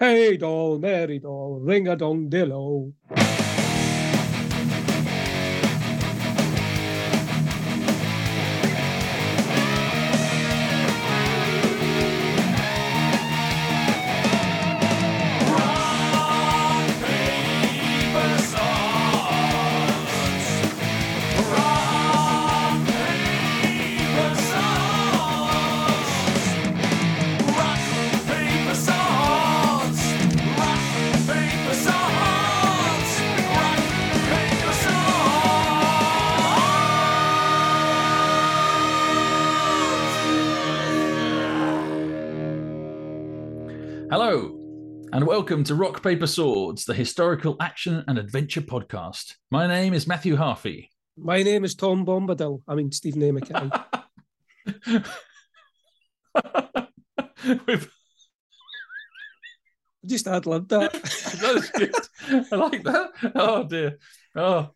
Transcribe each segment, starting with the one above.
Hey doll, Mary doll, ring a dong dillo. And welcome to Rock Paper Swords, the historical action and adventure podcast. My name is Matthew Harffy. My name is Tom Bombadil. I mean, Steven A. McKinnon. We've- Just ad libbed that. that is good. I like that. Oh dear. Oh,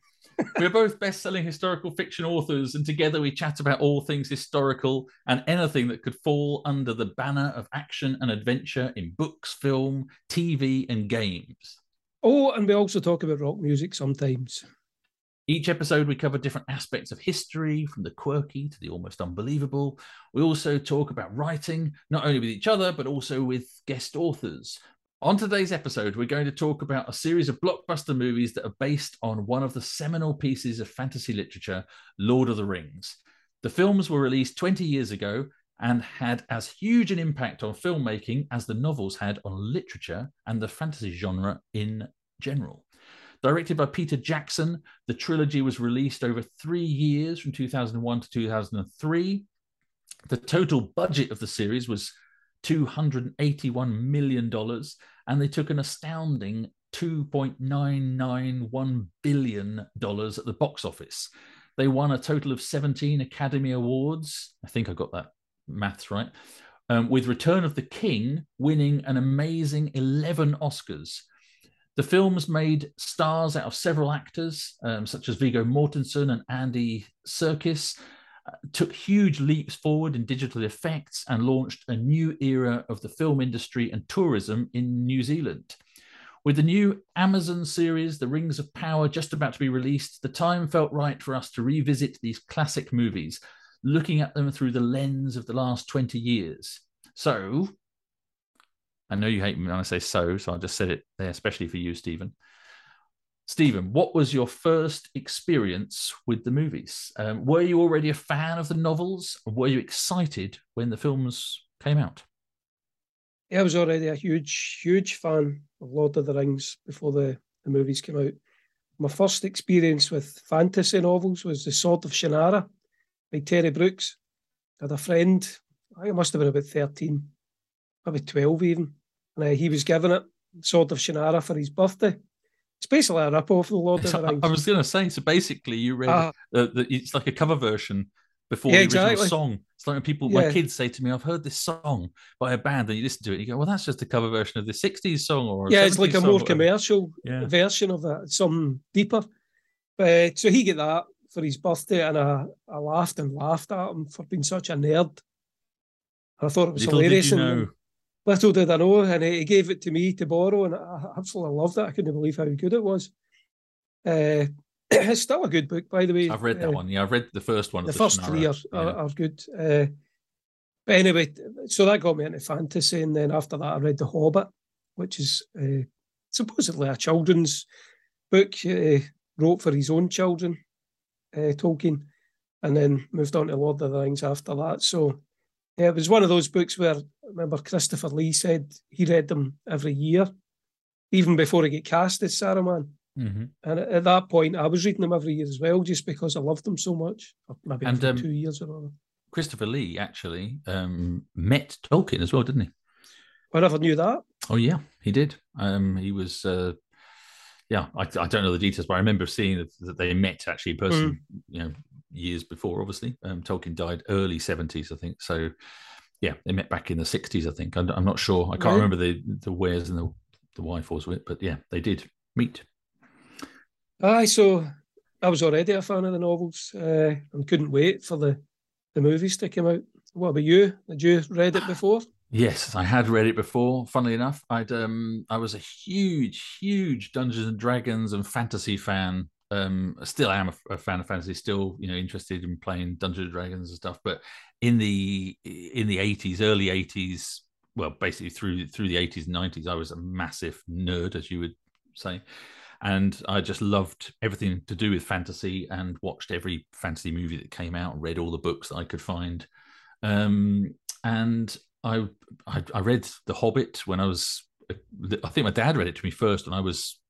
we're both best-selling historical fiction authors, and together we chat about all things historical and anything that could fall under the banner of action and adventure in books, film, TV, and games. Oh, and we also talk about rock music sometimes. Each episode, we cover different aspects of history, from the quirky to the almost unbelievable. We also talk about writing, not only with each other, but also with guest authors. On today's episode, we're going to talk about a series of blockbuster movies that are based on one of the seminal pieces of fantasy literature, Lord of the Rings. The films were released 20 years ago and had as huge an impact on filmmaking as the novels had on literature and the fantasy genre in general. Directed by Peter Jackson, the trilogy was released over three years from 2001 to 2003. The total budget of the series was $281 million, and they took an astounding $2.991 billion at the box office. They won a total of 17 Academy Awards. I think I got that maths right. Um, with Return of the King winning an amazing 11 Oscars. The films made stars out of several actors, um, such as Viggo Mortensen and Andy Serkis, took huge leaps forward in digital effects and launched a new era of the film industry and tourism in New Zealand. With the new Amazon series, The Rings of Power, just about to be released, the time felt right for us to revisit these classic movies, looking at them through the lens of the last 20 years. So, I know you hate me when I say so, so I just said it there, especially for you, Steven. Steven, what was your first experience with the movies? Um, were you already a fan of the novels? Were you excited when the films came out? Yeah, I was already a huge, huge fan of Lord of the Rings before the, the movies came out. My first experience with fantasy novels was The Sword of Shannara by Terry Brooks. I had a friend, I must have been about 13, maybe 12 even, and uh, he was given it, Sword of Shannara, for his birthday. It's basically a rip-off of the Lord of the I, Rings. I was going to say, so basically, you read Ah. uh, the, it's like a cover version before Yeah, the original exactly. song. It's like when people, my kids say to me, "I've heard this song by a band," and you listen to it, and you go, "Well, that's just a cover version of the '60s song." Or yeah, it's like a more commercial Yeah. version of it, something deeper. But so he get that for his birthday, and I, I laughed and laughed at him for being such a nerd. I thought it was Little did hilarious. you and know. Little did I know, and he gave it to me to borrow, and I absolutely loved it. I couldn't believe how good it was. Uh, it's still a good book, by the way. I've read that Uh, one. Yeah, I've read the first one. the of first Shannara. three are, are, Yeah. are good. Uh, but anyway, so that got me into fantasy, and then after that, I read The Hobbit, which is uh, supposedly a children's book uh, wrote for his own children, uh, Tolkien, and then moved on to Lord of the Rings after that. So yeah, it was one of those books where I remember Christopher Lee said he read them every year, even before he get cast as Saruman. Mhm. And at, at that point, I was reading them every year as well, just because I loved them so much. Or maybe And, um, two years or whatever. Christopher Lee actually um, met Tolkien as well, didn't he? I never knew that. Oh yeah, he did. Um, he was. Uh, yeah, I, I don't know the details, but I remember seeing that, that they met actually in person. You know, years before. Obviously, um, Tolkien died early seventies, I think. So, yeah, they met back in the sixties. I think. I'm, I'm not sure. I can't Right. remember the the where's and the the why fors with, but yeah, they did meet. Aye, so I was already a fan of the novels uh, and couldn't wait for the, the movies to come out. What about you? Had you read it before? Yes, I had read it before. Funnily enough, I'd um I was a huge, huge Dungeons and Dragons and fantasy fan. Um, still am a, a fan of fantasy. Still, you know, interested in playing Dungeons and Dragons and stuff. But in the in the eighties, early eighties, well, basically through through the eighties and nineties, I was a massive nerd, as you would say, and I just loved everything to do with fantasy and watched every fantasy movie that came out, read all the books that I could find. Um, and I, I, I read The Hobbit when I was. I think my dad read it to me first when I was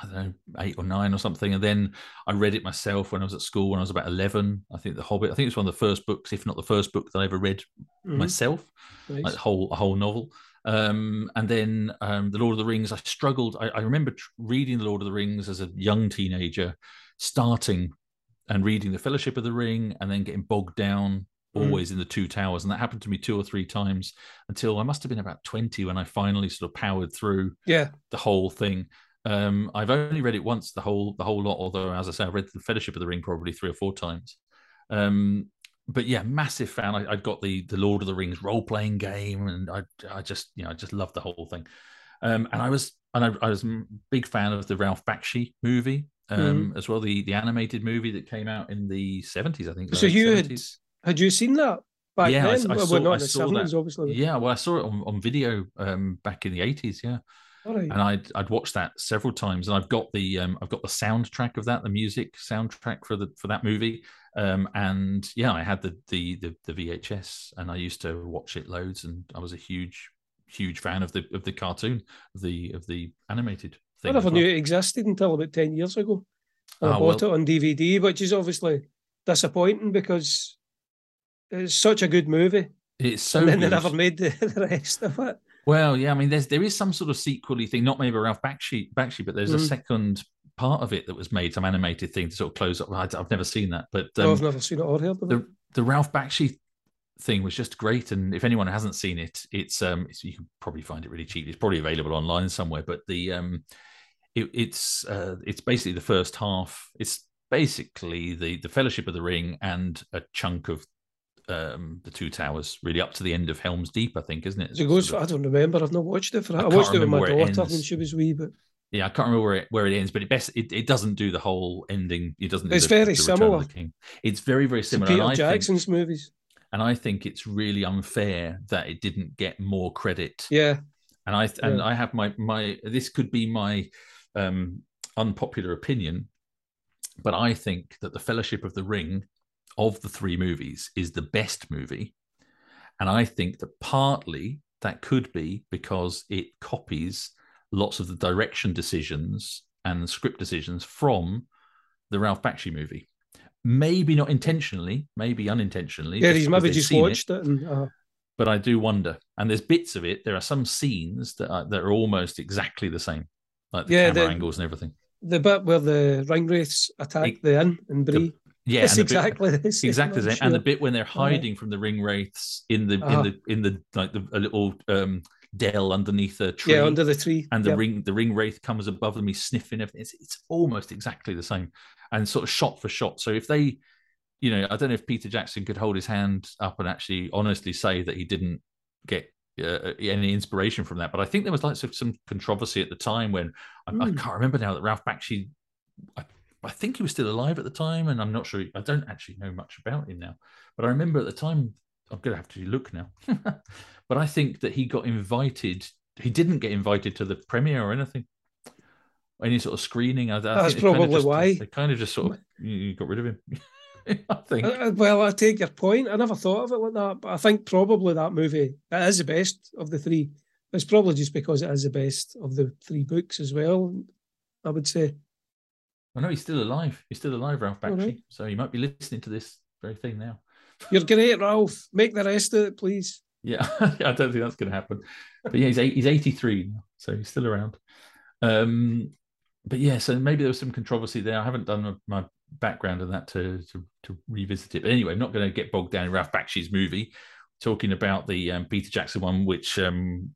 I don't know, eight or nine or something. And then I read it myself when I was at school when I was about 11. I think The Hobbit, I think it's one of the first books, if not the first book that I ever read mm-hmm. myself, nice. like a whole, a whole novel. Um, and then um, The Lord of the Rings, I struggled. I, I remember tr- reading The Lord of the Rings as a young teenager, starting and reading The Fellowship of the Ring and then getting bogged down Mm. always mm. in the two towers and that happened to me two or three times until i must have been about 20 when i finally sort of powered through yeah the whole thing um i've only read it once the whole the whole lot although as i say i read the fellowship of the ring probably three or four times um but yeah massive fan I, I got the the lord of the rings role-playing game and i i just you know i just loved the whole thing um and i was and I, I was a big fan of the ralph bakshi movie um, mm. as well the the animated movie that came out in the 70s i think so you 70s. had had you seen that back yeah, then? I, I well, saw, not in the seventies, obviously. Yeah, well, I saw it on, on video um, back in the eighties. Yeah, right. and I'd I'd watched that several times, and I've got the um, I've got the soundtrack of that, the music soundtrack for the for that movie. Um, and yeah, I had the, the the the VHS, and I used to watch it loads, and I was a huge huge fan of the of the cartoon, of the of the animated. Thing I never well. knew it existed until about ten years ago. I oh, bought well, it on DVD, which is obviously disappointing because it's such a good movie. It's so. And then good. they never made the, the rest of it. Well, yeah, I mean, there's there is some sort of sequely thing, not maybe Ralph Bakshi, Bakshi but there's mm. a second part of it that was made, some animated thing to sort of close up. I, have never seen that, but um, no, I've never seen it or heard of the. The Ralph Bakshi thing was just great, and if anyone hasn't seen it, it's um, it's, you can probably find it really cheap. It's probably available online somewhere, but the um, it, it's uh, it's basically the first half. It's basically the the Fellowship of the Ring and a chunk of um, the Two Towers, really up to the end of Helm's Deep, I think, isn't it? It goes. For, I don't remember. I've not watched it for. I, I watched it with my daughter when she was wee, but yeah, I can't remember where it where it ends. But it best it, it doesn't do the whole ending. It doesn't. it's the, very the similar. It's very very similar. Peter Jackson's think, movies. And I think it's really unfair that it didn't get more credit. Yeah. And I and yeah. I have my my this could be my um unpopular opinion, but I think that the Fellowship of the Ring of the three movies is the best movie. And I think that partly that could be because it copies lots of the direction decisions and script decisions from the Ralph Bakshi movie. Maybe not intentionally, maybe unintentionally. Yeah, he's maybe just watched it. it and, uh... But I do wonder. And there's bits of it. There are some scenes that are, that are almost exactly the same, like the yeah, camera the, angles and everything. The bit where the ringwraiths attack it, the inn and Bree. Yeah, it's exactly bit. Exactly the same. Sure. And the bit when they're hiding from the ring wraiths in the uh-huh. in the in the like the a little um dell underneath a tree. Yeah, under the tree. And the yep. ring the ring wraith comes above them, he's sniffing everything. It's, it's almost exactly the same. And sort of shot for shot. So if they you know, I don't know if Peter Jackson could hold his hand up and actually honestly say that he didn't get uh, any inspiration from that. But I think there was like some controversy at the time when I, mm. I hmm. can't remember now that Ralph Bakshi, I I think he was still alive at the time, and I'm not sure. I don't actually know much about him now, but I remember at the time. I'm going to have to look now, but I think that he got invited. He didn't get invited to the premiere or anything, any sort of screening. I, That's probably kind of just, why they kind of just sort of you got rid of him. I think. Uh, uh, well, I take your point. I never thought of it like that, but I think probably that movie it is the best of the three. It's probably just because it is the best of the three books as well. I would say. I know he's still alive. He's still alive, Ralph Bakshi. Right. So he might be listening to this very thing now. You're great, Ralph. Make the rest of it, please. Yeah, I don't think that's going to happen. But yeah, he's eight, he's 83 now, so he's still around. Um, but yeah, so maybe there was some controversy there. I haven't done my background on that to, to, to revisit it. But anyway, I'm not going to get bogged down in Ralph Bakshi's movie. Talking about the um, Peter Jackson one, which um,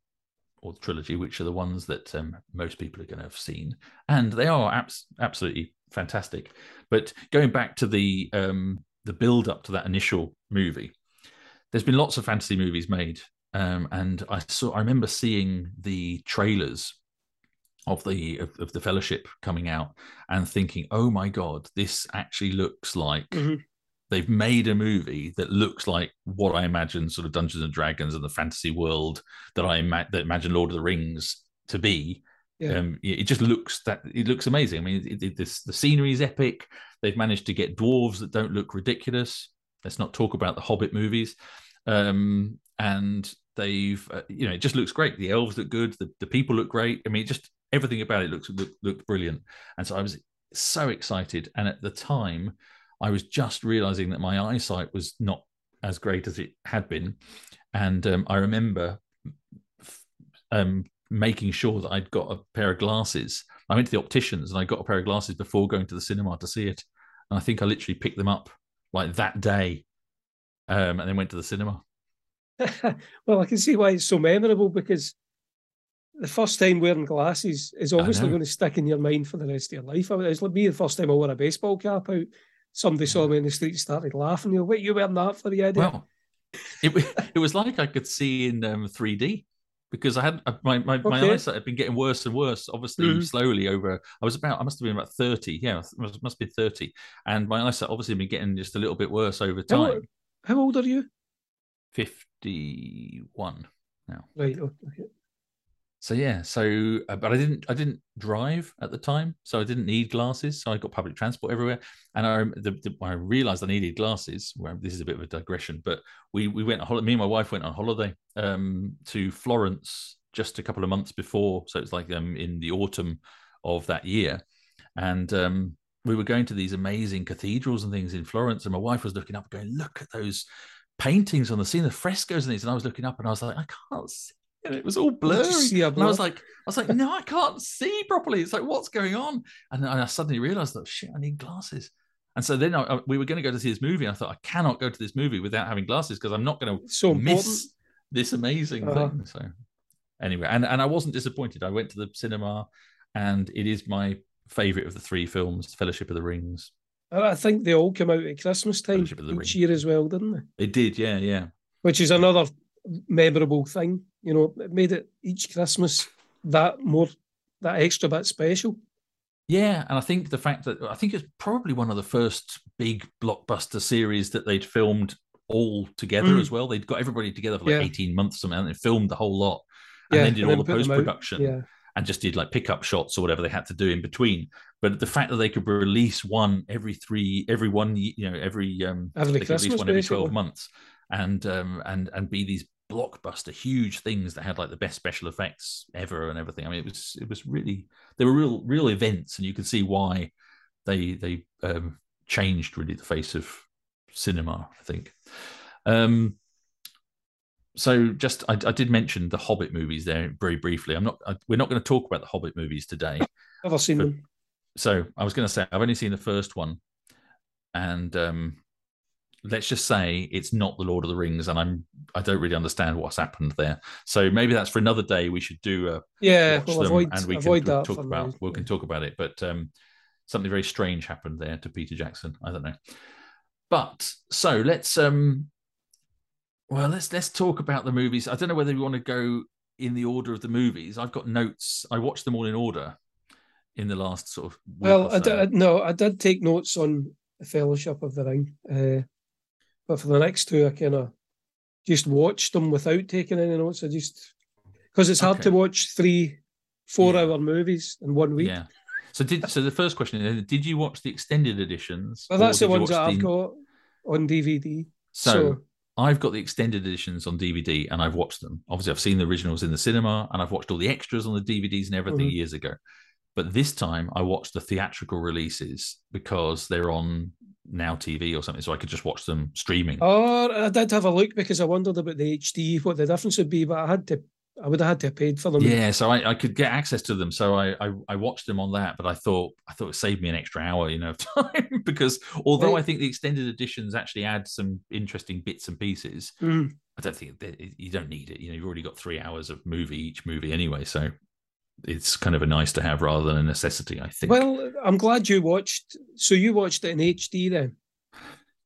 or the trilogy, which are the ones that um, most people are going to have seen, and they are abs- absolutely fantastic. But going back to the um, the build up to that initial movie, there's been lots of fantasy movies made um, and I saw I remember seeing the trailers of the of, of, the fellowship coming out and thinking oh my god this actually looks like Mhm. They've made a movie that looks like what i imagine sort of dungeons and dragons and the fantasy world that i ima- that imagine lord of the rings to be. Yeah. um it just looks that it looks amazing. I mean it, it, this the scenery is epic. They've managed to get dwarves that don't look ridiculous. Let's not talk about the hobbit movies. Um and they've uh, you know it just looks great. The elves look good. The, the people look great. I mean just everything about it looks look, looked brilliant. And so i was so excited. And at the time i was just realizing that my eyesight was not as great as it had been and um, i remember um, making sure that i'd got a pair of glasses i went to the opticians and i got a pair of glasses before going to the cinema to see it and i think i literally picked them up like that day um, and then went to the cinema well, I can see why it's so memorable because the first time wearing glasses is obviously going to stick in your mind for the rest of your life. I mean, It's like me the first time I wore a baseball cap out. Somebody saw me in the street and started laughing. You know, what you wearing that for, you idiot? Well, it it was like I could see in um, 3D because I had uh, my my, my Okay. eyesight had been getting worse and worse. Obviously, Mhm. slowly over. I was about I must have been about 30. Yeah, must must be 30, and my eyesight obviously been getting just a little bit worse over How- time. How old are you? 51 now. Right. Okay. So yeah, so uh, but I didn't I didn't drive at the time, so I didn't need glasses. So I got public transport everywhere, and I the, the, I realized I needed glasses. Well, this is a bit of a digression, but we we went on. Me and my wife went on holiday um, to Florence just a couple of months before, so it's like um, in the autumn of that year, and um, we were going to these amazing cathedrals and things in Florence, and my wife was looking up, going, "Look at those." Paintings on the scene, the frescoes and things, and I was looking up, and I was like, I can't see it. It was all blurry. see And I was like, I was like, no, I can't see properly. It's like, what's going on? And then I suddenly realized that shit, I need glasses. And so then I, we were going to go to see this movie. And I thought, I cannot go to this movie without having glasses because I'm not going to so important. miss this amazing Uh-huh. thing. So anyway, and, and I wasn't disappointed. I went to the cinema and it is my favorite of the three films, Fellowship of the Rings. And I think they all come out at Christmas time each Ring. year as well, didn't they? It did, yeah, yeah. Which is another memorable thing. You know, it made it each Christmas that more that extra bit special. Yeah, and I think the fact that I think it's probably one of the first big blockbuster series that they'd filmed all together Mm. as well. They'd got everybody together for like Yeah. 18 months or something, and they filmed the whole lot. And Yeah, then did all the post production Yeah, and just did like pickup shots or whatever they had to do in between. But the fact that they could release one every three, every one, you know, every um, Every they could release Christmas, one every 12 basically. months, and um, and and be these blockbuster huge things that had like the best special effects ever and everything. I mean, it was it was really they were real real events, and you can see why they they um, changed really the face of cinema. I think. Um, so just I, I did mention the Hobbit movies there very briefly. I'm not. I, we're not going to talk about the Hobbit movies today. never seen But- them. So I was going to say I've only seen the first one, and um, let's just say it's not the Lord of the Rings, and I'm I don't really understand what's happened there. So maybe that's for another day. We should do a Yeah, watch we'll them, avoid and we avoid can that talk about we can talk about it. But um, something very strange happened there to Peter Jackson. I don't know. But so let's um, well let's let's talk about the movies. I don't know whether we want to go in the order of the movies. I've got notes. I watched them all in order in the last sort of Well, I so. did, no, I did take notes on the Fellowship of the Ring, uh, but for the next two, I kind of just watched them without taking any notes. I just because it's hard Okay. to watch three, four-hour movies in one week. Yeah. So did so the first question is did you watch the extended editions? Well, that's the ones that I've the- got on DVD. So, So, I've got the extended editions on DVD and I've watched them. Obviously, I've seen the originals in the cinema and I've watched all the extras on the DVDs and everything Mhm. years ago. But this time I watched the theatrical releases because they're on Now TV or something, so I could just watch them streaming. or I did have a look because I wondered about the HD, what the difference would be, but I had to, I would have had to have paid for them. Yeah, so I, I could get access to them. So I, I I watched them on that, but I thought I thought it saved me an extra hour, you know, of time because although Right. I think the extended editions actually add some interesting bits and pieces, Mm. I don't think that you don't need it. You know, you've already got three hours of movie each movie anyway, so it's kind of a nice to have rather than a necessity. I think. Well, I'm glad you watched. So you watched it in HD then,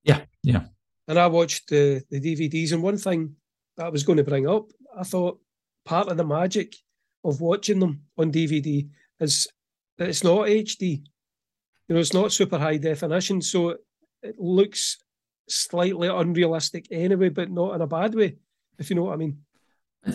yeah, yeah, and I watched the the DVDs. And one thing that I was going to bring up. I thought part of the magic of watching them on DVD is that it's not HD. You know, it's not super high definition, so it looks slightly unrealistic anyway, but not in a bad way, if you know what I mean.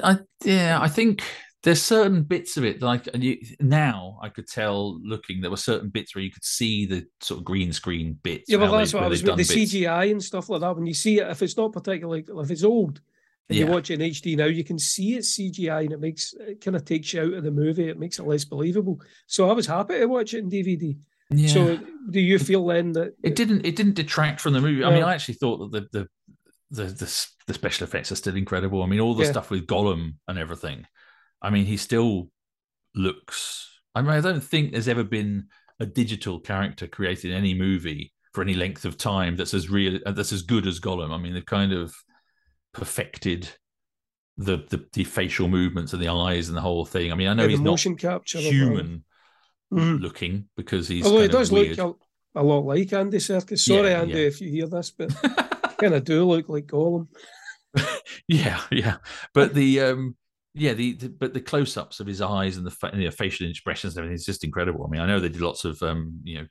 I yeah, I think there's certain bits of it like and you, now I could tell looking there were certain bits where you could see the sort of green screen bits. Yeah, well, that's they, what I was with the bits. CGI and stuff like that. When you see it, if it's not particularly if it's old, and yeah. you watch it in HD now, you can see it's CGI and it makes it kind of takes you out of the movie. It makes it less believable. So I was happy to watch it in DVD. Yeah. So do you feel then that it didn't it didn't detract from the movie? I mean, I actually thought that the the the the, the special effects are still incredible. I mean, all the yeah. stuff with Gollum and everything. I mean, he still looks. I mean, I don't think there's ever been a digital character created in any movie for any length of time that's as real that's as good as Gollum. I mean, they've kind of perfected the the, the facial movements and the eyes and the whole thing. I mean, I know yeah, he's motion not capture human mm-hmm. looking because he's although he does look a, a, lot like Andy Serkis. Sorry, yeah, Andy, yeah. if you hear this, but kind of do look like Gollum. yeah, yeah, but the um yeah, the, the, but the close-ups of his eyes and the fa- you know, facial expressions and everything is just incredible. I mean, I know they did lots of um, you know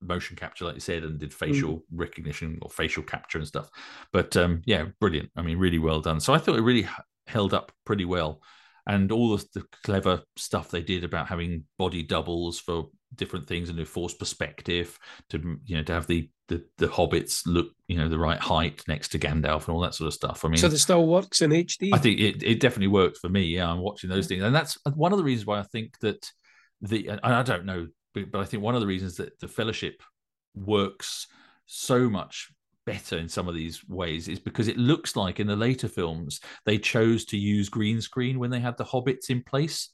motion capture, like you said, and did facial mm. recognition or facial capture and stuff. But um, yeah, brilliant. I mean, really well done. So I thought it really held up pretty well, and all the, the clever stuff they did about having body doubles for different things and a forced perspective to you know to have the, the the hobbits look you know the right height next to Gandalf and all that sort of stuff. I mean, so it still works in HD. I think it, it definitely works for me. Yeah, I'm watching those things, and that's uh, one of the reasons why I think that the and I don't know, but, but I think one of the reasons that the Fellowship works so much better in some of these ways is because it looks like in the later films they chose to use green screen when they had the hobbits in place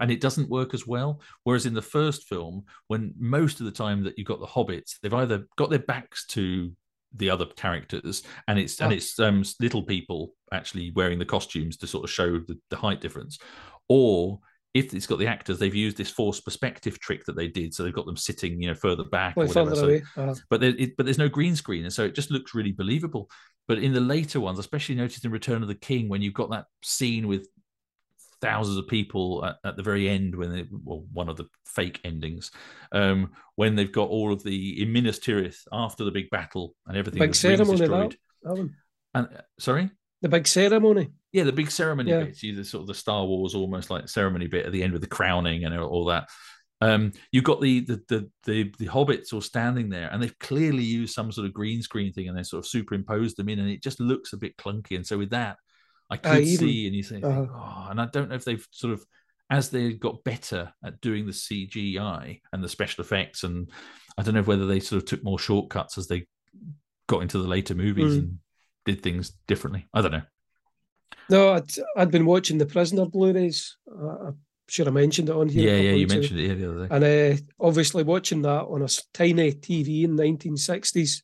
and it doesn't work as well. Whereas in the first film, when most of the time that you've got the hobbits, they've either got their backs to the other characters, and it's oh. and it's um, little people actually wearing the costumes to sort of show the, the height difference, or if it's got the actors, they've used this forced perspective trick that they did, so they've got them sitting, you know, further back or whatever. So, uh-huh. But there, it, but there's no green screen, and so it just looks really believable. But in the later ones, especially noticed in Return of the King, when you've got that scene with thousands of people at, at the very end when they well one of the fake endings um when they've got all of the in Minas Tirith after the big battle and everything big ceremony. That, that and uh, sorry the big ceremony yeah the big ceremony yeah. you the sort of the Star Wars almost like ceremony bit at the end with the crowning and all that um, you've got the, the the the the hobbits all standing there, and they've clearly used some sort of green screen thing, and they sort of superimposed them in, and it just looks a bit clunky. And so with that, I uh, could uh, even, see, and you say, uh, oh, and I don't know if they've sort of, as they got better at doing the CGI and the special effects, and I don't know whether they sort of took more shortcuts as they got into the later movies mm. and did things differently. I don't know. No, I'd, I'd been watching the Prisoner Blu-rays. Uh, I should have mentioned it on here. Yeah, yeah, you mentioned it the other day. And uh, obviously, watching that on a tiny TV in the 1960s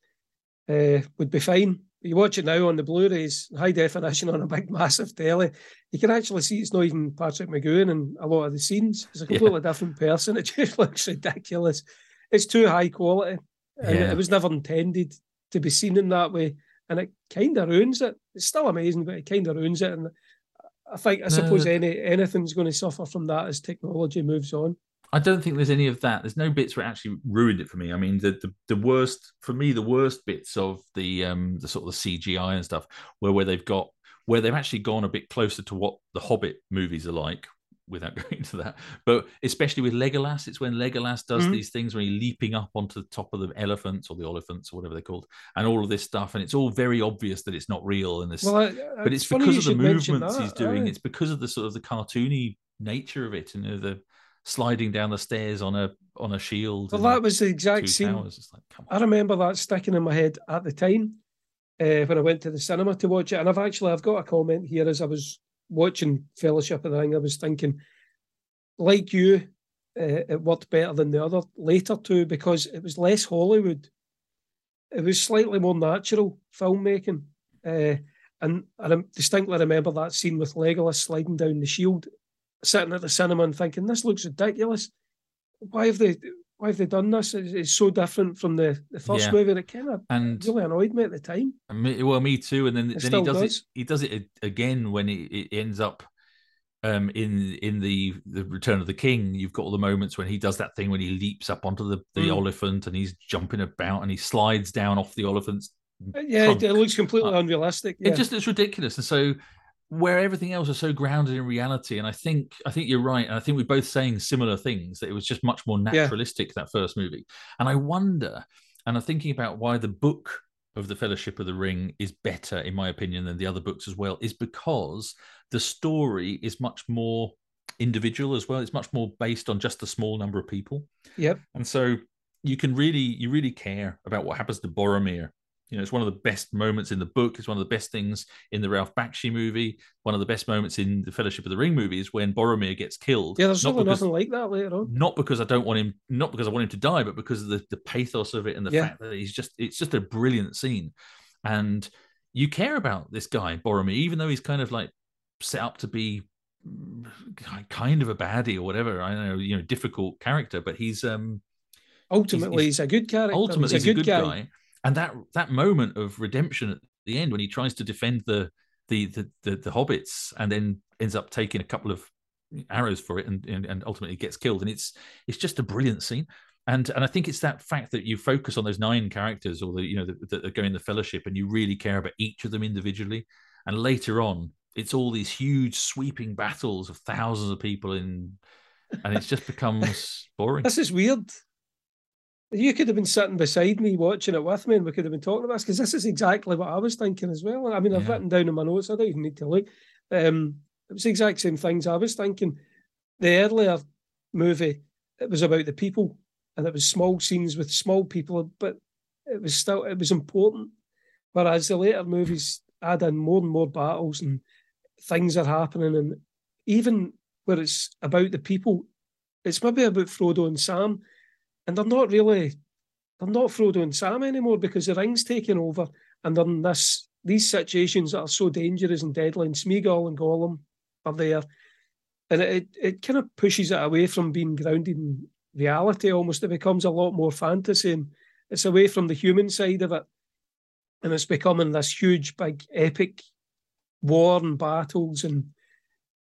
uh, would be fine you watch it now on the Blu-rays, high definition on a big massive telly, you can actually see it's not even Patrick McGoohan in a lot of the scenes. It's a completely yeah. different person. It just looks ridiculous. It's too high quality. And yeah. it was never intended to be seen in that way. And it kind of ruins it. It's still amazing, but it kind of ruins it. And I think, I suppose, any anything's going to suffer from that as technology moves on. I don't think there's any of that. There's no bits where it actually ruined it for me. I mean, the, the, the worst for me, the worst bits of the um the sort of the CGI and stuff, where where they've got where they've actually gone a bit closer to what the Hobbit movies are like, without going into that. But especially with Legolas, it's when Legolas does mm-hmm. these things when he's leaping up onto the top of the elephants or the elephants or whatever they're called, and all of this stuff, and it's all very obvious that it's not real. And this, well, I, but it's, it's because of the movements he's doing. It's because of the sort of the cartoony nature of it, and you know, the sliding down the stairs on a on a shield. Well, that was the exact scene. Like, I remember that sticking in my head at the time uh, when I went to the cinema to watch it, and I've actually I've got a comment here as I was watching Fellowship of the Ring. I was thinking, like you, uh, it worked better than the other later two because it was less Hollywood. It was slightly more natural filmmaking. Uh, and I distinctly remember that scene with Legolas sliding down the shield sitting at the cinema and thinking, this looks ridiculous. Why have they why have they done this? It's, it's so different from the, the first Yeah. movie. It kind of And really annoyed me at the time. Me, well, me too. And then, It then he does, does. it. He does it again when it, it ends up um, in in the the Return of the King. You've got all the moments when he does that thing when he leaps up onto the the Mm. elephant and he's jumping about and he slides down off the elephant's. Yeah, it, Trunk. it looks completely Uh, unrealistic. Yeah. It just looks ridiculous. And so where everything else is so grounded in reality, and I think I think you're right, and I think we're both saying similar things that it was just much more Yeah. naturalistic that first movie. And I wonder, and I'm thinking about why the book of the Fellowship of the Ring is better, in my opinion, than the other books as well, is because the story is much more individual as well. It's much more based on just a small number of people. Yep. And so you can really, you really care about what happens to Boromir. You know, it's one of the best moments in the book. It's one of the best things in the Ralph Bakshi movie. One of the best moments in the Fellowship of the Ring movie is when Boromir gets killed. yeah, there's not because, nothing like that later on. not because I don't want him, not because I want him to die, but because of the, the pathos of it and the Yeah. fact that he's just, it's just a brilliant scene. And you care about this guy, Boromir, even though he's kind of like set up to be kind of a baddie or whatever. I don't know, you know, difficult character, but he's, um, Ultimately, he's, a good character. ultimately he's a good, guy. guy. And that that moment of redemption at the end when he tries to defend the the the the, the hobbits and then ends up taking a couple of arrows for it and, and and ultimately gets killed. And it's it's just a brilliant scene. And and I think it's that fact that you focus on those nine characters or the you know that, that are going the fellowship and you really care about each of them individually. And later on, it's all these huge sweeping battles of thousands of people in and it just becomes boring. This is weird. You could have been sitting beside me watching it with me, and we could have been talking about this because this is exactly what I was thinking as well. I mean, I've Yeah. written down in my notes. I don't even need to look. Um, it was the exact same things I was thinking. The earlier movie, it was about the people, and it was small scenes with small people, but it was still it was important. Whereas the later movies add in more and more battles and things are happening, and even where it's about the people, it's maybe about Frodo and Sam, and they're not really they're not Frodo and Sam anymore because the ring's taken over and they're in this these situations that are so dangerous and deadly, and Smeagol and Gollum are there. And it, it, kind of pushes it away from being grounded in reality almost. It becomes a lot more fantasy and it's away from the human side of it. And it's becoming this huge, big, epic war and battles and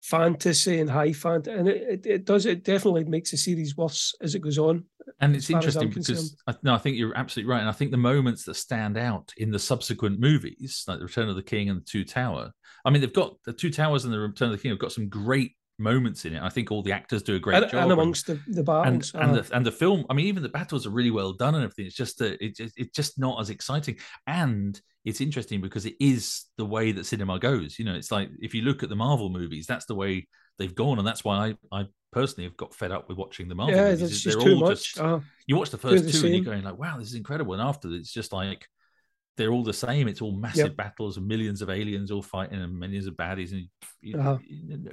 fantasy and high fantasy. And it, it, it does, it definitely makes the series worse as it goes on. And it's interesting because. I, no, I think you're absolutely right, and I think the moments that stand out in the subsequent movies, like the Return of the King and the Two Tower. I mean, they've got the Two Towers and the Return of the King have got some great moments in it. I think all the actors do a great And, job. and and- amongst the, the and battles. and uh, the and the film. I mean, even the battles are really well done and everything. It's just that it, it, it's just not as exciting. And it's interesting because it is the way that cinema goes. You know, it's like if you look at the Marvel movies, that's the way they've gone, and that's why I, I personally have got fed up with watching the Marvel yeah, movies. they're all much. just uh, you watch the first two and you're going like, wow, this is incredible. And after it's just like they're all the same. It's all massive Yep. battles and millions of aliens all fighting and millions of baddies. And you, Uh-huh.